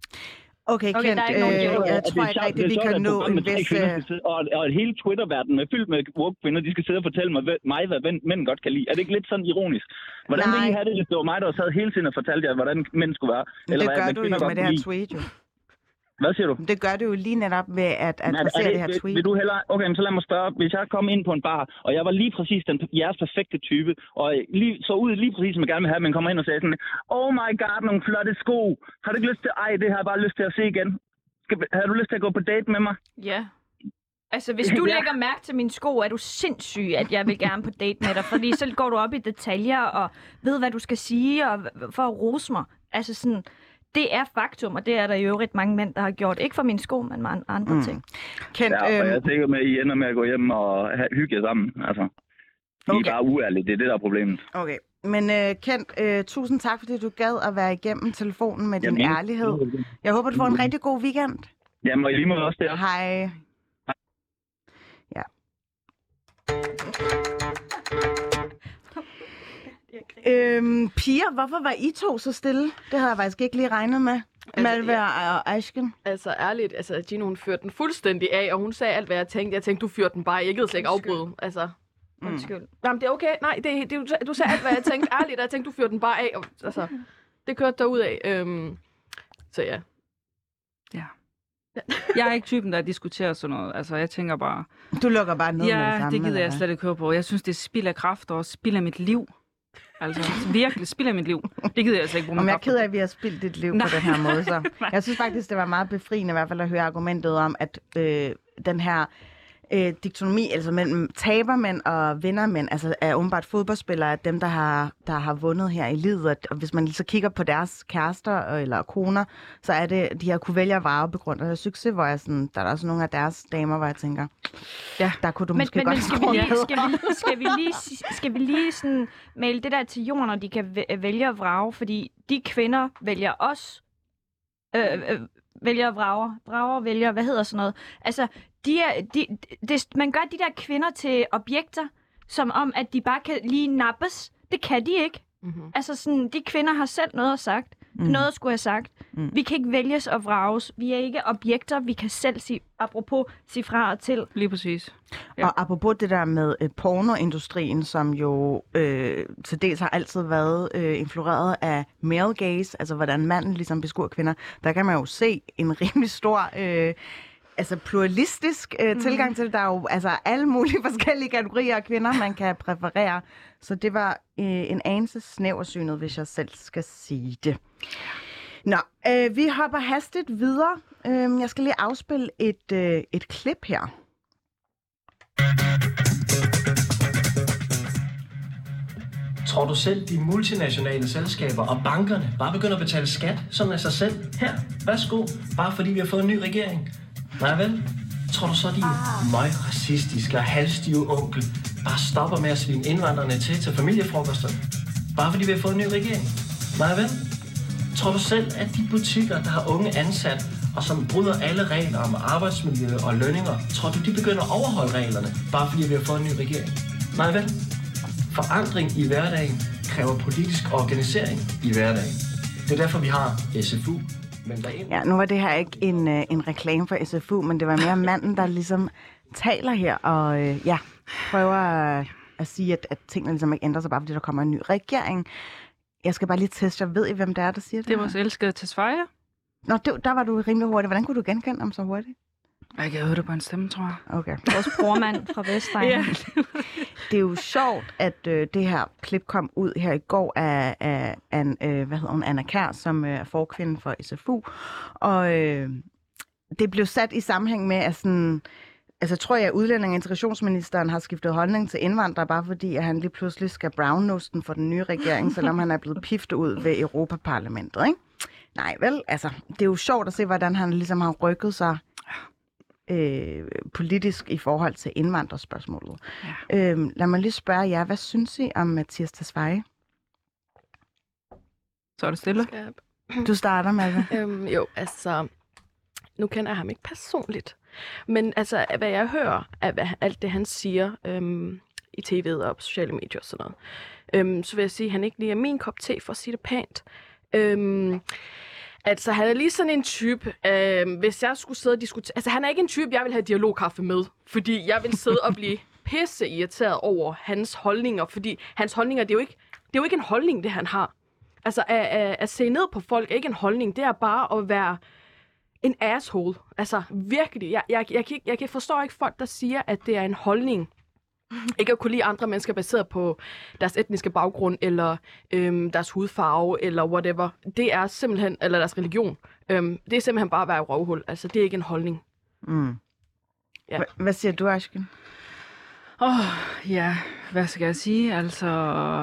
Okay, Okay, Kent, der er ikke nogen øh, jeg det tror ikke rigtigt, vi det er kan nå en vis... øh, Og, og et hele Twitter-verden er fyldt med woke kvinder, de skal sidde og fortælle mig, hvad- mig hvad mænd- mænd godt kan lide. Er det ikke lidt sådan ironisk? Hvordan Nej. ville I have det, hvis det var mig, der sad hele tiden og fortalte jer, hvordan mænd skulle være? Men det hvad- gør hvad du jo godt med det her tweet, jo. Hvad siger du? Det gør det jo lige netop ved at adressere det, det her vil, tweet. Vil du hellere... Okay, men så lad mig spørge. Hvis jeg kom ind på en bar, og jeg var lige præcis den, jeres perfekte type, og lige, så ud lige præcis, som jeg gerne vil have, men kommer ind og sagde sådan, Oh my god, nogle flotte sko. Har du ikke lyst til... Ej, det har jeg bare lyst til at se igen. Skal, har du lyst til at gå på date med mig? Ja. Altså, hvis du Ja. lægger mærke til mine sko, er du sindssyg, at jeg vil gerne på date med dig. Fordi så går du op i detaljer og ved, hvad du skal sige og for at rose mig. Altså sådan, det er faktum, og det er der i øvrigt mange mænd, der har gjort. Ikke for mine sko, men an- andre mm. ting. Kent, Ja, og jeg øhm, er sikker med, at I ender med at gå hjem og have, hygge jer sammen. Altså, I Okay. er bare uærlige. Det er det, der er problemet. okay. Men øh, Kent, øh, tusind tak, fordi du gad at være igennem telefonen med din Jamen, ærlighed. Jeg håber, du får en rigtig god weekend. Jamen, og i lige måde også der. Hej. Ja. Øhm, piger, hvorfor var I to så stille? Det havde jeg faktisk ikke lige regnet med. Altså, Malve og Ashken. Altså ærligt, altså Gino hun førte den fuldstændig af, og hun sagde alt, hvad jeg tænkte. Jeg tænkte, du fyrte den bare. Jeg gider slet ikke afbryde. Altså, Undskyld. Jamen, det er okay. Nej, det, det, du, sagde alt, hvad jeg tænkte. Ærligt, jeg tænkte, du fyrte den bare af. Og, altså, det kørte derud af. Øhm, så ja. Jeg er ikke typen, der diskuterer sådan noget. Altså, jeg tænker bare, Du lukker bare ned med det ja, samme. det gider jeg slet ikke høre på. Jeg synes, det er spild af kraft og spild af mit liv. Altså, virkelig spild af mit liv. Det gider jeg slet ikke bruge Om jeg er ked af, at vi har spildt dit liv Nej. på den her måde. Så. Jeg synes faktisk, det var meget befriende i hvert fald at høre argumentet om, at øh, den her øh, diktonomi, altså mellem tabermænd og vindermænd, altså er åbenbart fodboldspillere, dem, der har, der har vundet her i livet, og hvis man så kigger på deres kærester eller koner, så er det, de har kunne vælge at vrage på grund af succes, hvor jeg sådan, der er også nogle af deres damer, hvor jeg tænker, Ja. der kunne du Men, måske men, godt men skal, vi lige, skal, vi, skal vi lige, skal vi lige sådan male det der til jorden, når de kan væ- vælge at vrage? Fordi de kvinder vælger os, øh, øh, vælger at vrage, vrager vælger, hvad hedder sådan noget? Altså, de er, de, det, man gør de der kvinder til objekter, som om, at de bare kan lige nappes. Det kan de ikke. Mm-hmm. Altså sådan, de kvinder har selv noget at sagt. Mm. Noget at skulle have sagt. Mm. Vi kan ikke vælges og vrages. Vi er ikke objekter. Vi kan selv sige, apropos, sige fra og til. Lige præcis. Ja. Og apropos det der med øh, pornoindustrien, som jo øh, til dels har altid været øh, influeret af male gaze, altså hvordan manden ligesom beskuer kvinder, der kan man jo se en rimelig stor... Øh, altså pluralistisk øh, mm. tilgang til det. Der er jo altså alle mulige forskellige kategorier af kvinder, man kan præferere. Så det var øh, en anelse snæversynet, hvis jeg selv skal sige det. Nå, øh, vi hopper hastigt videre. Øh, jeg skal lige afspille et, øh, et klip her. Tror du selv, de multinationale selskaber og bankerne bare begynder at betale skat sådan af sig selv? Her, værsgo, bare fordi vi har fået en ny regering. Nej vel? Tror du så, de meget racistiske og halvstive onkel bare stopper med at svine indvandrerne til til familiefrokoster? Bare fordi vi har fået en ny regering? Nej vel? Tror du selv, at de butikker, der har unge ansat, og som bryder alle regler om arbejdsmiljø og lønninger, tror du, de begynder at overholde reglerne, bare fordi vi har fået en ny regering? Nej vel? Forandring i hverdagen kræver politisk organisering i hverdagen. Det er derfor, vi har SFU. Er. Ja, nu var det her ikke en, øh, en reklame for SFU, men det var mere manden, der ligesom taler her og øh, ja, prøver at, at sige, at, at tingene ligesom ikke ændrer sig, bare fordi der kommer en ny regering. Jeg skal bare lige teste, jeg ved I, hvem det er, der siger det Det var her? vores elskede Tesfaye. Nå, det, der var du rimelig hurtig. Hvordan kunne du genkende ham så hurtigt? Jeg kan høre det på en stemme, tror jeg. Okay. Vores brormand fra Vestegnen. Ja. Det er jo sjovt, at øh, det her klip kom ud her i går af, af, af øh, hvad hedder hun, Anna Kær, som øh, er forkvinde for SFU. Og øh, det blev sat i sammenhæng med, at sådan, altså tror jeg, at udlænding- og integrationsministeren har skiftet holdning til indvandrere, bare fordi at han lige pludselig skal brownnoste den for den nye regering, selvom han er blevet piftet ud ved Europaparlamentet, ikke? Nej, vel, altså, det er jo sjovt at se, hvordan han ligesom har rykket sig øh, politisk i forhold til indvandrerspørgsmålet. Ja. Øhm, lad mig lige spørge jer, hvad synes I om Mathias Tesfaye? Så er det stille. Du starter med det. Øhm, jo, altså, nu kender jeg ham ikke personligt. Men altså, hvad jeg hører af hvad, alt det, han siger øhm, i tv'et og på sociale medier og sådan noget, øhm, så vil jeg sige, at han ikke lige er min kop te, for at sige det pænt. Øhm, altså, han er lige sådan en type, øhm, hvis jeg skulle sidde og diskutere... Altså, han er ikke en type, jeg vil have dialogkaffe med, fordi jeg vil sidde og blive pisse irriteret over hans holdninger, fordi hans holdninger, det er jo ikke, det er jo ikke en holdning, det han har. Altså, at, at, at se ned på folk er ikke en holdning. Det er bare at være en asshole. Altså, virkelig. Jeg, jeg, jeg, jeg kan forstår ikke folk, der siger, at det er en holdning. Ikke at kunne lide andre mennesker baseret på deres etniske baggrund, eller øhm, deres hudfarve, eller whatever. Det er simpelthen, eller deres religion. Øhm, det er simpelthen bare at være røvhul. Altså, det er ikke en holdning. Mm. Ja. Hva- Hvad siger du, Ashken? Åh, oh, ja, hvad skal jeg sige? Altså,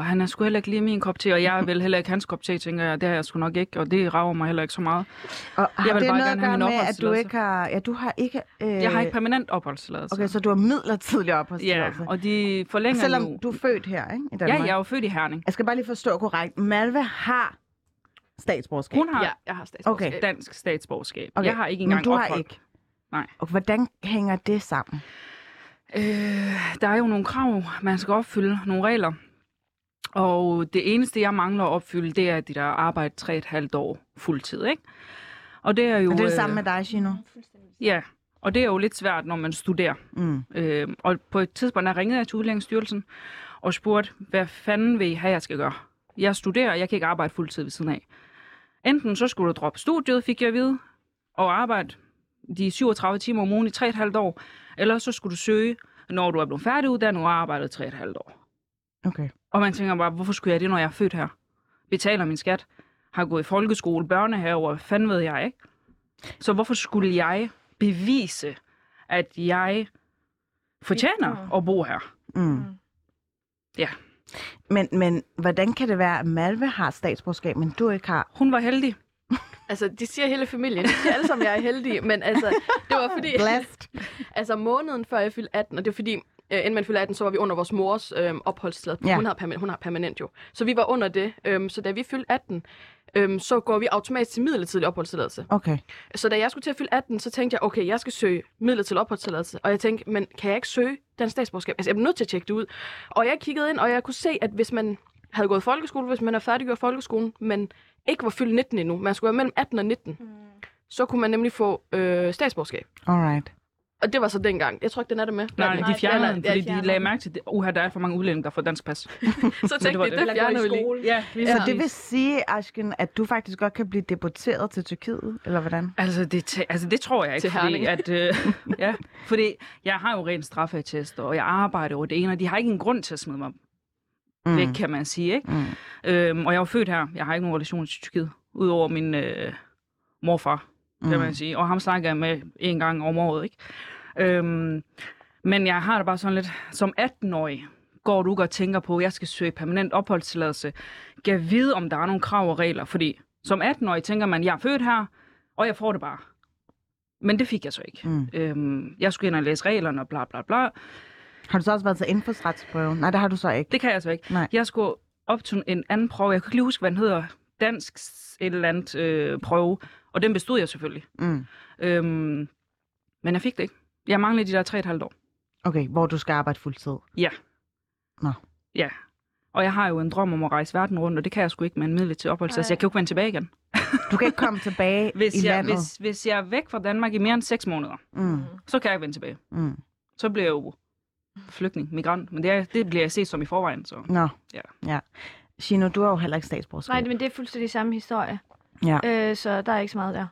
han er sgu heller ikke lige min kop te, og jeg er vel heller ikke hans kop te, tænker jeg. Det har jeg sgu nok ikke, og det rager mig heller ikke så meget. Og har Jeg vil det bare noget gerne have med, at du ikke har... Ja, du har ikke... Øh... Jeg har ikke permanent opholdstilladelse. Okay, så du har midlertidig Ja, opholdstilladelse. og de forlænger Selvom nu. du er født her, ikke? I Ja, Danmark. jeg er jo født i Herning. Jeg skal bare lige forstå korrekt. Malve har statsborgerskab. Hun har Ja, jeg har statsborgerskab. Okay. dansk statsborgerskab. Okay, Jeg har ikke engang Men du har ophold. ikke? Nej. Og hvordan hænger det sammen? Øh, der er jo nogle krav, man skal opfylde, nogle regler. Og det eneste, jeg mangler at opfylde, det er, at de der et halvt år fuldtid, ikke? Og det er jo... Og det er det øh, samme med dig, Gino? Ja, og det er jo lidt svært, når man studerer. Mm. Øh, og på et tidspunkt, der ringede jeg til Udlændingsstyrelsen og spurgte, hvad fanden vil I have, jeg skal gøre? Jeg studerer, jeg kan ikke arbejde fuldtid ved siden af. Enten så skulle du droppe studiet, fik jeg at vide, og arbejde de 37 timer om ugen i 3,5 år, eller så skulle du søge, når du er blevet færdiguddannet og har arbejdet 3,5 år. Okay. Og man tænker bare, hvorfor skulle jeg det, når jeg er født her? Betaler min skat, har gået i folkeskole, børnehave, hvad fanden ved jeg, ikke? Så hvorfor skulle jeg bevise, at jeg fortjener at bo her? Mm. Ja. Men, men hvordan kan det være, at Malve har statsborgerskab, men du ikke har? Hun var heldig. Altså, de siger hele familien. De siger alle sammen, jeg er heldig. Men altså, det var fordi... Blessed. altså, måneden før jeg fyldte 18, og det er fordi, øh, inden man fyldte 18, så var vi under vores mors øh, opholdstilladelse. Ja. Hun, har permanent, hun har permanent jo. Så vi var under det. Øh, så da vi fyldte 18, øh, så går vi automatisk til midlertidig opholdstilladelse. Okay. Så da jeg skulle til at fylde 18, så tænkte jeg, okay, jeg skal søge midlertidig opholdstilladelse. Og jeg tænkte, men kan jeg ikke søge dansk statsborgerskab? Altså, jeg bliver nødt til at tjekke det ud. Og jeg kiggede ind, og jeg kunne se, at hvis man havde gået folkeskole, hvis man er færdiggjort folkeskolen, men ikke var fyldt 19 endnu, man skulle være mellem 18 og 19, mm. så kunne man nemlig få øh, statsborgerskab. Alright. Og det var så dengang. Jeg tror ikke, den er der med. Nej, Den- de fjernede nej, den, fordi de lagde mærke til, at uha, der er for mange udlændinge, der får dansk pas. Så det tænkte var de, det. det fjerner vi lige. Ja, Så det vil sige, Ashken, at du faktisk godt kan blive deporteret til Tyrkiet, eller hvordan? Altså det, altså, det tror jeg ikke, Til fordi, at, øh, ja, fordi jeg har jo rent straffeattest, og jeg arbejder over det ene, og de har ikke en grund til at smide mig mm. væk, kan man sige. Ikke? Mm. Øhm, og jeg er jo født her. Jeg har ikke nogen relation til Tyrkiet, udover min øh, morfar, kan Mm. man sige. Og ham snakker jeg med en gang om året. Ikke? Øhm, men jeg har det bare sådan lidt, som 18-årig går du og tænker på, at jeg skal søge permanent opholdstilladelse. Kan vide, om der er nogle krav og regler, fordi som 18-årig tænker man, jeg er født her, og jeg får det bare. Men det fik jeg så ikke. Mm. Øhm, jeg skulle ind og læse reglerne og bla bla bla. Har du så også været til indfødsretsprøve? Nej, det har du så ikke. Det kan jeg så ikke. Nej. Jeg skulle op til en anden prøve. Jeg kan ikke lige huske, hvad den hedder. Dansk et eller andet øh, prøve. Og den bestod jeg selvfølgelig. Mm. Øhm, men jeg fik det ikke. Jeg manglede de der tre et halvt år. Okay, hvor du skal arbejde fuldtid. Ja. Nå. Ja. Og jeg har jo en drøm om at rejse verden rundt, og det kan jeg sgu ikke med en midlertidig opholdstilladelse. Jeg kan jo ikke vende tilbage igen. Du kan ikke komme tilbage Hvis i jeg, landet. hvis, hvis jeg er væk fra Danmark i mere end seks måneder, Mm. så kan jeg ikke vende tilbage. Mm. Så bliver jeg jo flygtning, migrant. Men det, er, det bliver jeg set som i forvejen. Så. Nå. Ja. ja. Shino, du har jo heller ikke statsborgerskab. Nej, men det er fuldstændig samme historie. Ja. Øh, så der er ikke så meget der.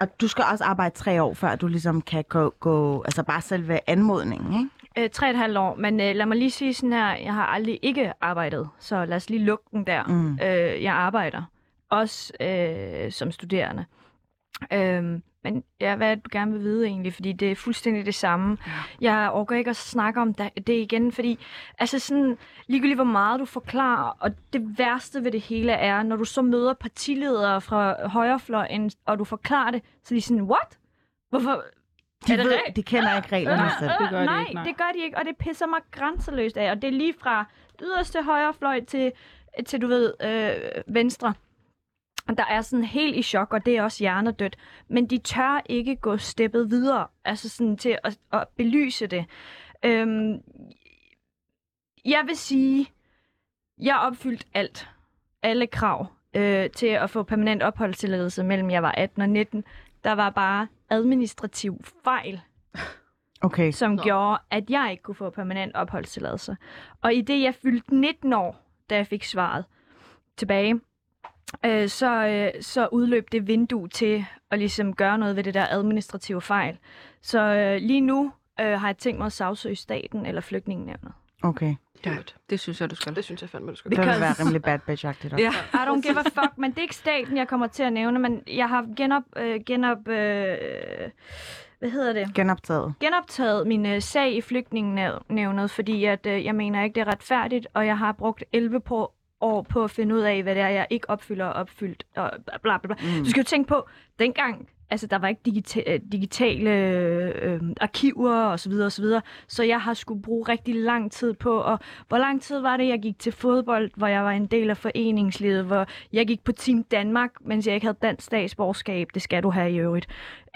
Og du skal også arbejde tre år, før du ligesom kan gå, gå altså bare selve anmodningen, ikke? Øh, tre og et halvt år, men øh, lad mig lige sige sådan her, jeg har aldrig ikke arbejdet, så lad os lige lukke den der. Mm. Øh, jeg arbejder, også øh, som studerende. Øh, men ja, hvad er det, du gerne vil vide egentlig? Fordi det er fuldstændig det samme. Ja. Jeg overgår ikke at snakke om det igen, fordi altså sådan, ligegyldigt hvor meget du forklarer, og det værste ved det hele er, når du så møder partiledere fra højrefløjen, og du forklarer det, så er de sådan, what? Hvorfor? De, det ved, rigtigt? de kender ikke reglerne selv. det gør de nej, ikke, nej. det gør de ikke, og det pisser mig grænseløst af. Og det er lige fra yderste højrefløj til, til du ved, øh, venstre. Og Der er sådan helt i chok, og det er også hjernedødt. Men de tør ikke gå steppet videre, altså sådan til at, at belyse det. Øhm, jeg vil sige, jeg har opfyldt alt. Alle krav øh, til at få permanent opholdstilladelse mellem jeg var 18 og 19. Der var bare administrativ fejl Okay. som Nå. gjorde, at jeg ikke kunne få permanent opholdstilladelse. Og i det, jeg fyldte 19 år, da jeg fik svaret tilbage, øh, så, øh, så udløb det vindue til at ligesom gøre noget ved det der administrative fejl. Så øh, lige nu øh, har jeg tænkt mig at sagsøge staten eller flygtningenævnet. Okay. Ja, det synes jeg, du skal. Det synes jeg fandme, du skal Det ville være rimelig bad bitch-agtigt også. Ja. I don't give a fuck, men det er ikke staten, jeg kommer til at nævne, men jeg har genop, øh, genop øh, hvad hedder det? Genoptaget. genoptaget min øh, sag i flygtningenævnet, fordi at, øh, jeg mener ikke, det er retfærdigt, og jeg har brugt 11 på år på at finde ud af, hvad det er, jeg ikke opfylder og opfyldt, og bla bla bla. Mm. Du skal jo tænke på, dengang, altså der var ikke digita- øh, digitale øh, arkiver og så videre og så videre, så jeg har skulle bruge rigtig lang tid på, og hvor lang tid var det, jeg gik til fodbold, hvor jeg var en del af foreningslivet, hvor jeg gik på Team Danmark, mens jeg ikke havde dansk statsborgerskab, det skal du have i øvrigt.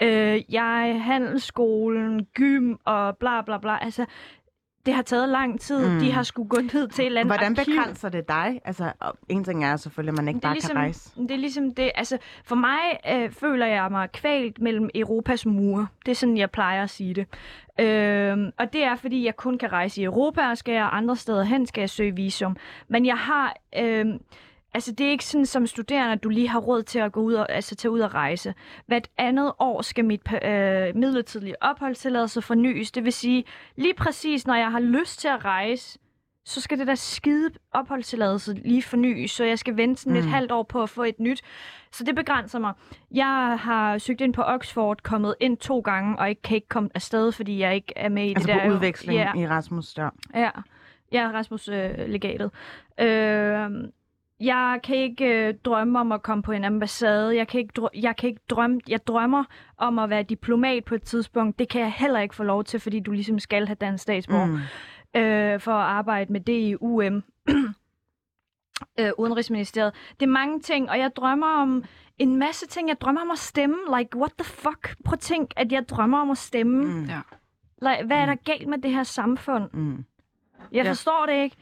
Øh, jeg, handelsskolen, gym og bla bla bla, altså det har taget lang tid. Mm. De har skulle gå ned til et eller andet Hvordan arkiv. begrænser det dig? Altså, en ting er selvfølgelig, at man ikke det bare ligesom, kan rejse. det er ligesom det, altså for mig øh, føler jeg mig kvalt mellem Europas mure. Det er sådan, jeg plejer at sige det. Øh, og det er, fordi jeg kun kan rejse i Europa, og skal jeg andre steder hen, skal jeg søge visum. Men jeg har, øh, altså det er ikke sådan som studerende, at du lige har råd til at gå ud og, altså tage ud og rejse. Hvert andet år skal mit øh, midlertidige opholdstilladelse fornyes. Det vil sige, lige præcis når jeg har lyst til at rejse, så skal det der skide opholdstilladelse lige fornyes, så jeg skal vente sådan et Mm. halvt år på at få et nyt. Så det begrænser mig. Jeg har søgt ind på Oxford, kommet ind to gange, og ikke kan ikke komme afsted, fordi jeg ikke er med i Altså det der. på udveksling Ja, i Rasmus dør. ja. Ja, Rasmus øh, legatet. Øh, jeg kan ikke øh, drømme om at komme på en ambassade. Jeg kan ikke, drø- jeg kan ikke drømme. Jeg drømmer om at være diplomat på et tidspunkt. Det kan jeg heller ikke få lov til, fordi du ligesom skal have dansk statsborger Mm. øh, for at arbejde med det i UM. øh, Udenrigsministeriet. Det er mange ting, og jeg drømmer om en masse ting. Jeg drømmer om at stemme. Like, what the fuck? Prøv at tænk, at jeg drømmer om at stemme. Mm. Ja. Like, hvad er der galt med det her samfund? Mm. Jeg Ja. forstår det ikke.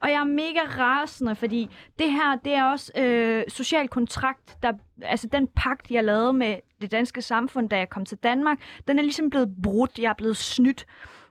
Og jeg er mega rasende, fordi det her, det er også øh, social kontrakt, der, altså den pagt, jeg lavede med det danske samfund, da jeg kom til Danmark, den er ligesom blevet brudt. Jeg er blevet snydt.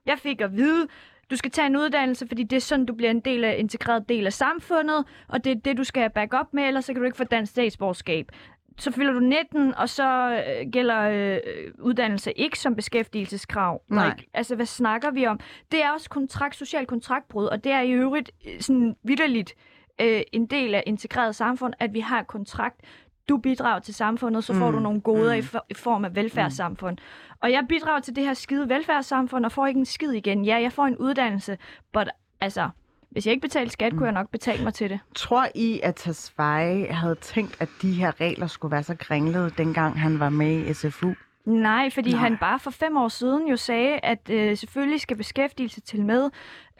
Jeg fik at vide, du skal tage en uddannelse, fordi det er sådan, du bliver en del af, integreret del af samfundet, og det er det, du skal have back up med, ellers så kan du ikke få dansk statsborgerskab. Så fylder du 19, og så øh, gælder øh, uddannelse ikke som beskæftigelseskrav. Nej. Like, altså, hvad snakker vi om? Det er også kontrakt, social kontraktbrud, og det er i øvrigt øh, sådan vidderligt øh, en del af integreret samfund, at vi har kontrakt. Du bidrager til samfundet, så får Mm, du nogle goder mm. i, for, i form af velfærdssamfund. Og jeg bidrager til det her skide velfærdssamfund, og får ikke en skid igen. Ja, jeg får en uddannelse, but altså, hvis jeg ikke betalte skat, kunne jeg nok betale mig til det. Tror I, at Tesfaye havde tænkt, at de her regler skulle være så kringlede, dengang han var med i SFU? Nej, fordi Nej. Nej. han bare for fem år siden jo sagde, at øh, selvfølgelig skal beskæftigelse til med,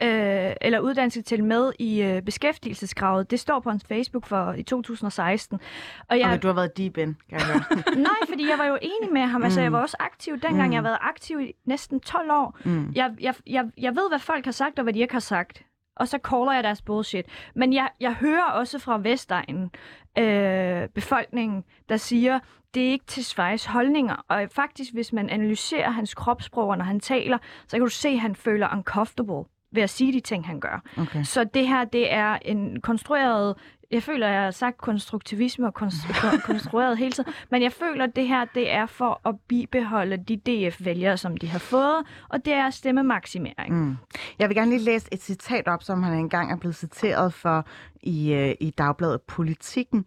øh, eller uddannelse til med i øh, beskæftigelseskravet. Det står på hans Facebook for i 2016. Og jeg, Okay, du har været deep in, kan jeg høre. nej, fordi jeg var jo enig med ham. Altså, Mm. jeg var også aktiv dengang. Mm. Jeg har været aktiv i næsten 12 år. Mm. Jeg, jeg, jeg, jeg ved, hvad folk har sagt, og hvad de ikke har sagt. Og så caller jeg deres bullshit. Men jeg, jeg hører også fra Vestegnen, øh, befolkningen, der siger, det er ikke til Svejs holdninger. Og faktisk, hvis man analyserer hans kropssprog, når han taler, så kan du se, at han føler uncomfortable ved at sige de ting, han gør. Okay. Så det her, det er en konstrueret... Jeg føler, jeg har sagt konstruktivisme og konstru- konstrueret hele tiden, men jeg føler, at det her, det er for at bibeholde de DF-vælgere, som de har fået, og det er stemmemaksimering. Mm. Jeg vil gerne lige læse et citat op, som han engang er blevet citeret for i, øh, i Dagbladet Politikken.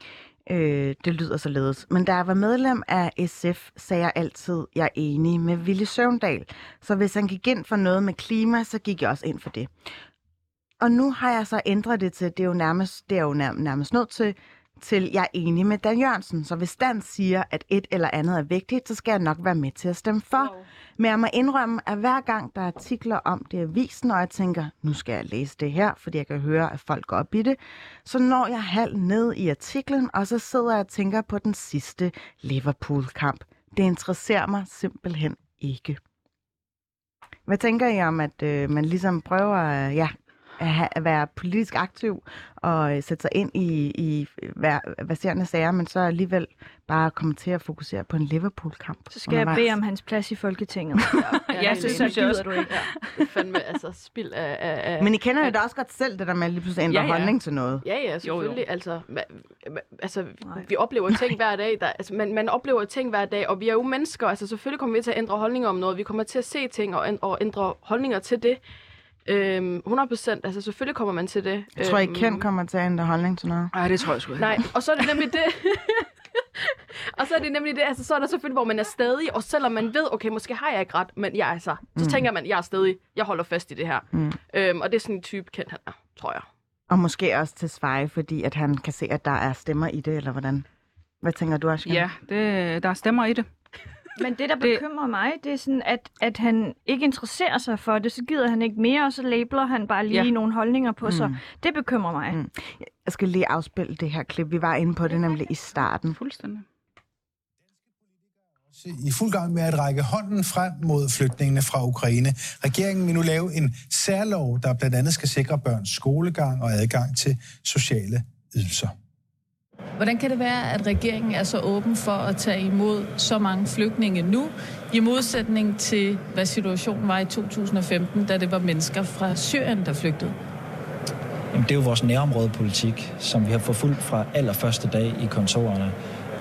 Øh, det lyder således. Men da jeg var medlem af SF, sagde jeg altid, jeg er enig med Ville Søvndal. Så hvis han gik ind for noget med klima, så gik jeg også ind for det. Og nu har jeg så ændret det til, det er jo nærmest, det er jo nærmest, nødt til, til jeg er enig med Dan Jørgensen. Så hvis Dan siger, at et eller andet er vigtigt, så skal jeg nok være med til at stemme for. Men jeg må indrømme, at hver gang der er artikler om det i avisen, og jeg tænker, nu skal jeg læse det her, fordi jeg kan høre, at folk går op i det, så når jeg halv ned i artiklen, og så sidder jeg og tænker på den sidste Liverpool-kamp. Det interesserer mig simpelthen ikke. Hvad tænker I om, at øh, man ligesom prøver at ja, at, være politisk aktiv og øh, sætte sig ind i, i verserende sager, men så alligevel bare komme til at fokusere på en Liverpool-kamp. Så skal jeg bede om hans plads i Folketinget. Ja, helt det enig. synes jeg også. du ikke. Det er fandme altså spild af... af, af Men I kender jo da også godt selv det der med at lige pludselig ændre Ja, ja. holdning til noget. Ja, ja, Jo, selvfølgelig. jo. Altså, ma- ma- altså Nej. vi oplever ting hver dag. Der, altså, man, man oplever ting hver dag, og vi er jo mennesker. Altså, selvfølgelig kommer vi til at ændre holdninger om noget. Vi kommer til at se ting og, og ændre holdninger til det. Øhm, 100 procent. Altså, selvfølgelig kommer man til det. Jeg tror ikke, Øhm, Ken kommer til at ændre holdning til noget. Ej, det tror jeg sgu ikke. Nej, og så er det nemlig det. og så er det nemlig det, altså så er der selvfølgelig, hvor man er stadig, og selvom man ved, okay, måske har jeg ikke ret, men jeg er altså, så tænker man, jeg er stadig, jeg holder fast i det her. Mm. Øhm, og det er sådan en type kendt han er, tror jeg. Og måske også til Sveje, fordi at han kan se, at der er stemmer i det, eller hvordan? Hvad tænker du, Ashkan? Ja, det, der stemmer i det. Men det, der Det- bekymrer mig, det er sådan, at, at han ikke interesserer sig for det, så gider han ikke mere, og så labeler han bare lige Ja. nogle holdninger på sig. Mm. Det bekymrer mig. Mm. Jeg skal lige afspille det her klip. Vi var inde på det nemlig i starten. Fuldstændig. i fuld gang med at række hånden frem mod flygtningene fra Ukraine. Regeringen vil nu lave en særlov, der blandt andet skal sikre børns skolegang og adgang til sociale ydelser. Hvordan kan det være, at regeringen er så åben for at tage imod så mange flygtninge nu, i modsætning til, hvad situationen var i 2015, da det var mennesker fra Syrien, der flygtede? Jamen, det er jo vores nærområdepolitik, som vi har forfulgt fra allerførste dag i kontorerne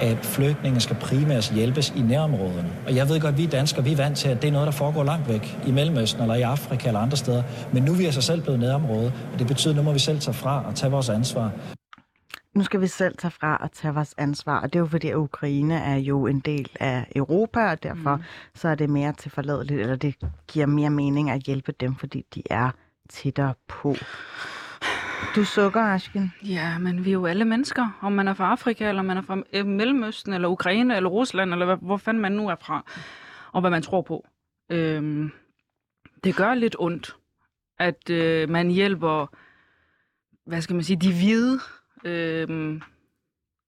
at flygtninge skal primært hjælpes i nærområderne. Og jeg ved godt, at vi danskere vi er vant til, at det er noget, der foregår langt væk, i Mellemøsten eller i Afrika eller andre steder. Men nu er vi altså selv blevet nærområde, og det betyder, at nu må vi selv tage fra og tage vores ansvar. Nu skal vi selv tage fra og tage vores ansvar, og det er jo fordi, at Ukraine er jo en del af Europa, og derfor mm. så er det mere til forladeligt, eller det giver mere mening at hjælpe dem, fordi de er tættere på. Du sukker, Ashken. Ja, men vi er jo alle mennesker, om man er fra Afrika, eller man er fra øh, Mellemøsten, eller Ukraine, eller Rusland, eller hvor fanden man nu er fra, og hvad man tror på. Øhm, det gør lidt ondt, at øh, man hjælper, hvad skal man sige, de hvide. Øhm,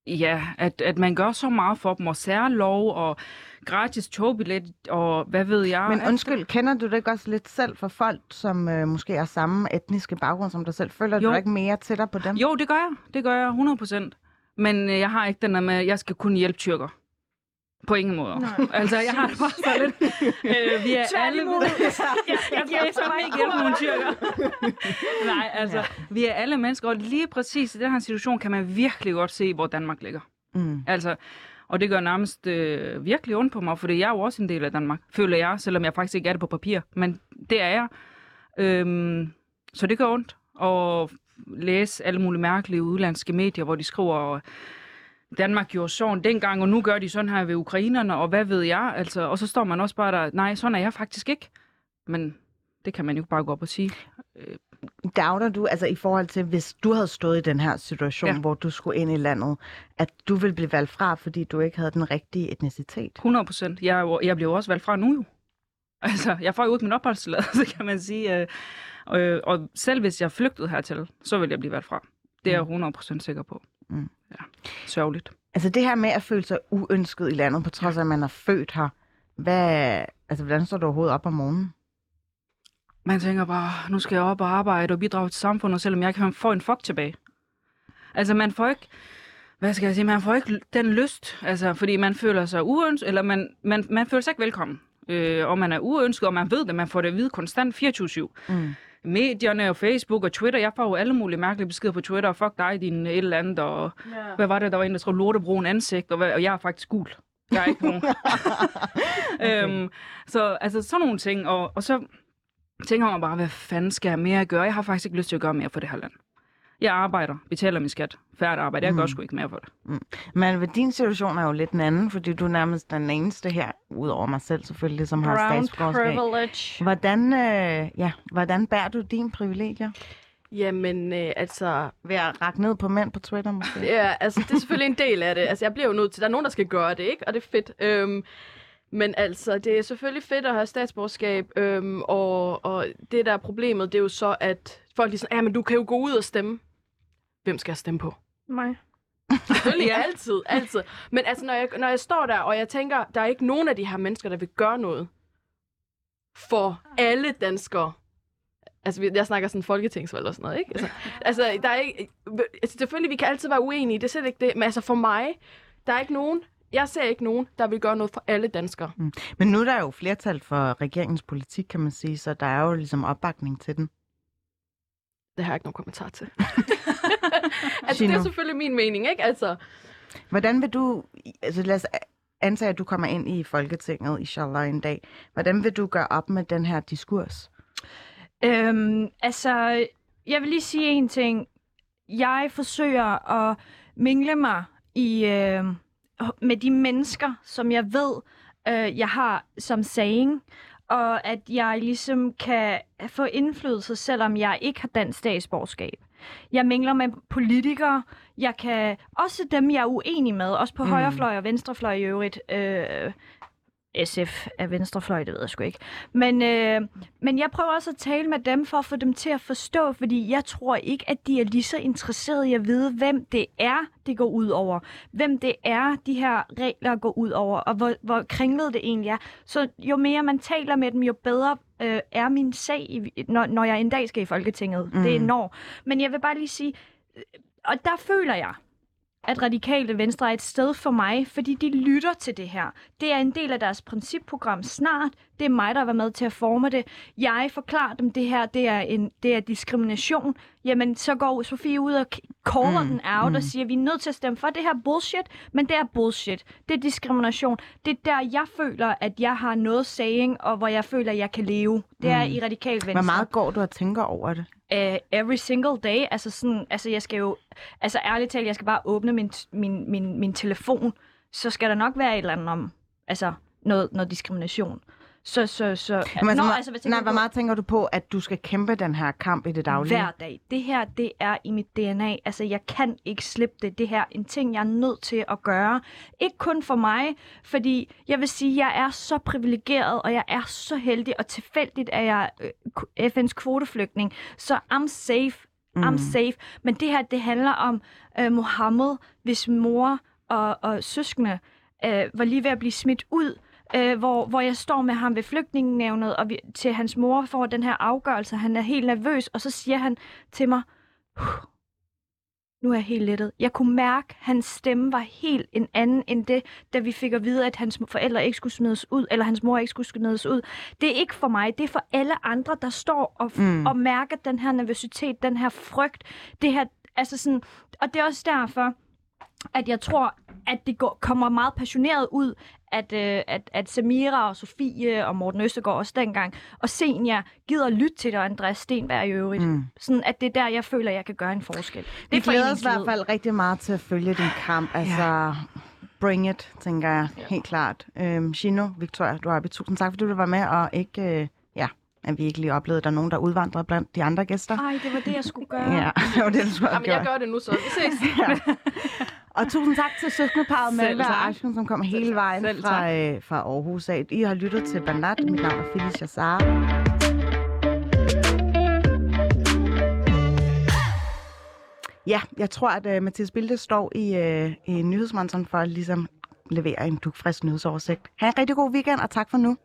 ja, at, at man gør så meget for dem, og særlov, og gratis togbillet, og hvad ved jeg. Men undskyld, kender du det ikke også lidt selv for folk, som øh, måske har samme etniske baggrund som dig selv? Føler du Jo. dig ikke mere tættere på dem? Jo, det gør jeg. Det gør jeg 100 procent. Men øh, jeg har ikke den der med, at jeg skal kun hjælpe tyrker. På ingen måde. Nej. Altså, jeg har det bare så lidt... Øh, vi er alle... Tværtimod. jeg hjælpe fandme mig ikke hjælpe nogle tyrker. Nej, altså, ja. vi er alle mennesker, og lige præcis i den her situation kan man virkelig godt se, hvor Danmark ligger. Mm. Altså, og det gør nærmest øh, virkelig ondt på mig, for jeg er jo også en del af Danmark, føler jeg, selvom jeg faktisk ikke er det på papir. Men det er jeg. Øhm, så det gør ondt at læse alle mulige mærkelige udlandske medier, hvor de skriver, Danmark gjorde sådan dengang, og nu gør de sådan her ved ukrainerne, og hvad ved jeg? Altså, og så står man også bare der, nej, sådan er jeg faktisk ikke. Men det kan man jo bare gå op og sige. Doubter du, altså i forhold til, hvis du havde stået i den her situation, ja. Hvor du skulle ind i landet, at du ville blive valgt fra, fordi du ikke havde den rigtige etnicitet? 100 procent. Jeg, jeg bliver jo også valgt fra nu jo. Altså, jeg får jo ikke min opholdstilladelse, kan man sige. Øh, øh, og selv hvis jeg flygtede hertil, så vil jeg blive valgt fra. Det er jeg 100 procent sikker på. Mm. Ja, sørgeligt. Altså det her med at føle sig uønsket i landet, på trods af, at man er født her, hvad, altså, hvordan står du overhovedet op om morgenen? Man tænker bare, nu skal jeg op og arbejde og bidrage til samfundet, selvom jeg kan få en fuck tilbage. Altså, man får ikke, hvad skal jeg sige, man får ikke den lyst, altså, fordi man føler sig uønsket, eller man, man, man føler sig ikke velkommen. Øh, og man er uønsket, og man ved det, man får det at vide konstant 24-7. Mm. Medierne og Facebook og Twitter, jeg får jo alle mulige mærkelige beskeder på Twitter, og fuck dig, din et eller andet, og Ja. hvad var det, der var en, der skrev lortebrun ansigt, og, hvad, og jeg er faktisk gul. Jeg er ikke brun. okay. øhm, så altså sådan nogle ting, og, og så tænker man bare, hvad fanden skal jeg mere gøre? Jeg har faktisk ikke lyst til at gøre mere for det her land. Jeg arbejder, betaler min skat, færdig arbejde, jeg mm. gør sgu ikke mere for det. Men ved din situation er jo lidt en anden, fordi du er nærmest den eneste her, udover mig selv selvfølgelig, som har Brown statsborgerskab. privilege. Hvordan, øh, ja, hvordan bærer du dine privilegier? Jamen, øh, altså... Ved at række ned på mænd på Twitter måske? Ja, altså, det er selvfølgelig en del af det. Altså, jeg bliver jo nødt til... Der er nogen, der skal gøre det, ikke? Og det er fedt. Øhm, men altså, det er selvfølgelig fedt at have statsborgerskab, øhm, og, og det, der er problemet, det er jo så, at folk lige sådan, ja, men du kan jo gå ud og stemme. Hvem skal jeg stemme på? Mig. Selvfølgelig, ja. altid, altid. Men altså, når jeg, når jeg står der, og jeg tænker, der er ikke nogen af de her mennesker, der vil gøre noget for alle danskere, Altså, jeg snakker sådan folketingsvalg og sådan noget, ikke? Altså, altså, der er ikke... Altså, selvfølgelig, vi kan altid være uenige, det er slet ikke det. Men altså, for mig, der er ikke nogen... Jeg ser ikke nogen, der vil gøre noget for alle danskere. Mm. Men nu er der jo flertal for regeringens politik, kan man sige, så der er jo ligesom opbakning til den. Det har jeg ikke nogen kommentar til. altså, det er Gino. selvfølgelig min mening, ikke? Altså, Hvordan vil du, altså lad os antage, at du kommer ind i Folketinget, inshallah, en dag. Hvordan vil du gøre op med den her diskurs? Øhm, altså, jeg vil lige sige en ting. Jeg forsøger at mingle mig i, øh, med de mennesker, som jeg ved, øh, jeg har som saying, og at jeg ligesom kan få indflydelse, selvom jeg ikke har dansk statsborgerskab. Jeg mingler med politikere. Jeg kan også dem, jeg er uenig med, også på Mm. højrefløj og venstrefløj i øvrigt. Øh, SF er venstrefløj, det ved jeg sgu ikke. Men, øh, men jeg prøver også at tale med dem for at få dem til at forstå, fordi jeg tror ikke, at de er lige så interesserede i at vide, hvem det er, det går ud over. Hvem det er, de her regler går ud over, og hvor, hvor kringlet det egentlig er. Så jo mere man taler med dem, jo bedre øh, er min sag, når, når jeg en dag skal i Folketinget. Mm. Det er Mm. når. Men jeg vil bare lige sige, øh, og der føler jeg, at radikale venstre er et sted for mig, fordi de lytter til det her. Det er en del af deres principprogram snart. Det er mig, der var med til at forme det. Jeg forklarer dem, det her det er, en, det er diskrimination. Jamen, så går Sofie ud og caller mm, den out mm. og siger, vi er nødt til at stemme for det her bullshit, men det er bullshit. Det er diskrimination. Det er der, jeg føler, at jeg har noget saying, og hvor jeg føler, at jeg kan leve. Det er Mm. i radikal venstre. Hvor meget går du og tænker over det? uh, every single day. Altså sådan, altså jeg skal jo, altså ærligt talt, jeg skal bare åbne min, min, min, min telefon, så skal der nok være et eller andet om, altså noget, noget diskrimination. Så, så, så... Jamen, Nå, altså, altså, hvad nej, du hvor meget tænker du på, at du skal kæmpe den her kamp i det daglige? Hver dag. Det her, det er i mit DNA. Altså, jeg kan ikke slippe det. Det her er en ting, jeg er nødt til at gøre. Ikke kun for mig, fordi jeg vil sige, jeg er så privilegeret, og jeg er så heldig, og tilfældigt er jeg øh, FN's kvoteflygtning. Så I'm safe. I'm Mm. safe. Men det her, det handler om øh, Mohammed, hvis mor og, og søskende øh, var lige ved at blive smidt ud, øh, hvor, hvor jeg står med ham ved flygtningenævnet, og vi, til hans mor får den her afgørelse. Han er helt nervøs, og så siger han til mig, "Huh, nu er jeg helt lettet. Jeg kunne mærke, at hans stemme var helt en anden end det, da vi fik at vide, at hans forældre ikke skulle smides ud, eller hans mor ikke skulle smides ud. Det er ikke for mig, det er for alle andre, der står og, mm. og mærker den her nervøsitet, den her frygt, det her, altså sådan, og det er også derfor, at jeg tror, at det går, kommer meget passioneret ud, at, øh, at, at Samira og Sofie og Morten Østergaard også dengang, og Senja gider lytte til og Andreas Stenberg i øvrigt. Mm. Sådan, at det er der, jeg føler, jeg kan gøre en forskel. Det Vi er glæder os i hvert fald rigtig meget til at følge din kamp. Altså, bring it, tænker jeg helt klart. Øhm, Gino, Victoria, du har tusind tak, fordi du var med, og ikke, øh, ja, at vi ikke lige oplevede, at der er nogen, der udvandrede blandt de andre gæster. Ej, det var det, jeg skulle gøre. Ja, det var det, du skulle Jamen, jeg gjort. gør det nu, så vi ses. Ja. Og tusind tak til søskendeparet Malva og Ashkan, som kom hele vejen Selv fra, øh, fra Aarhus af. I har lyttet til Banat. Mit navn er Felicia Sara. Ja, jeg tror, at uh, Mathias Bilde står i, uh, i nyhedsmonitoren for at ligesom levere en dugfrisk nyhedsoversigt. Ha' en rigtig god weekend, og tak for nu.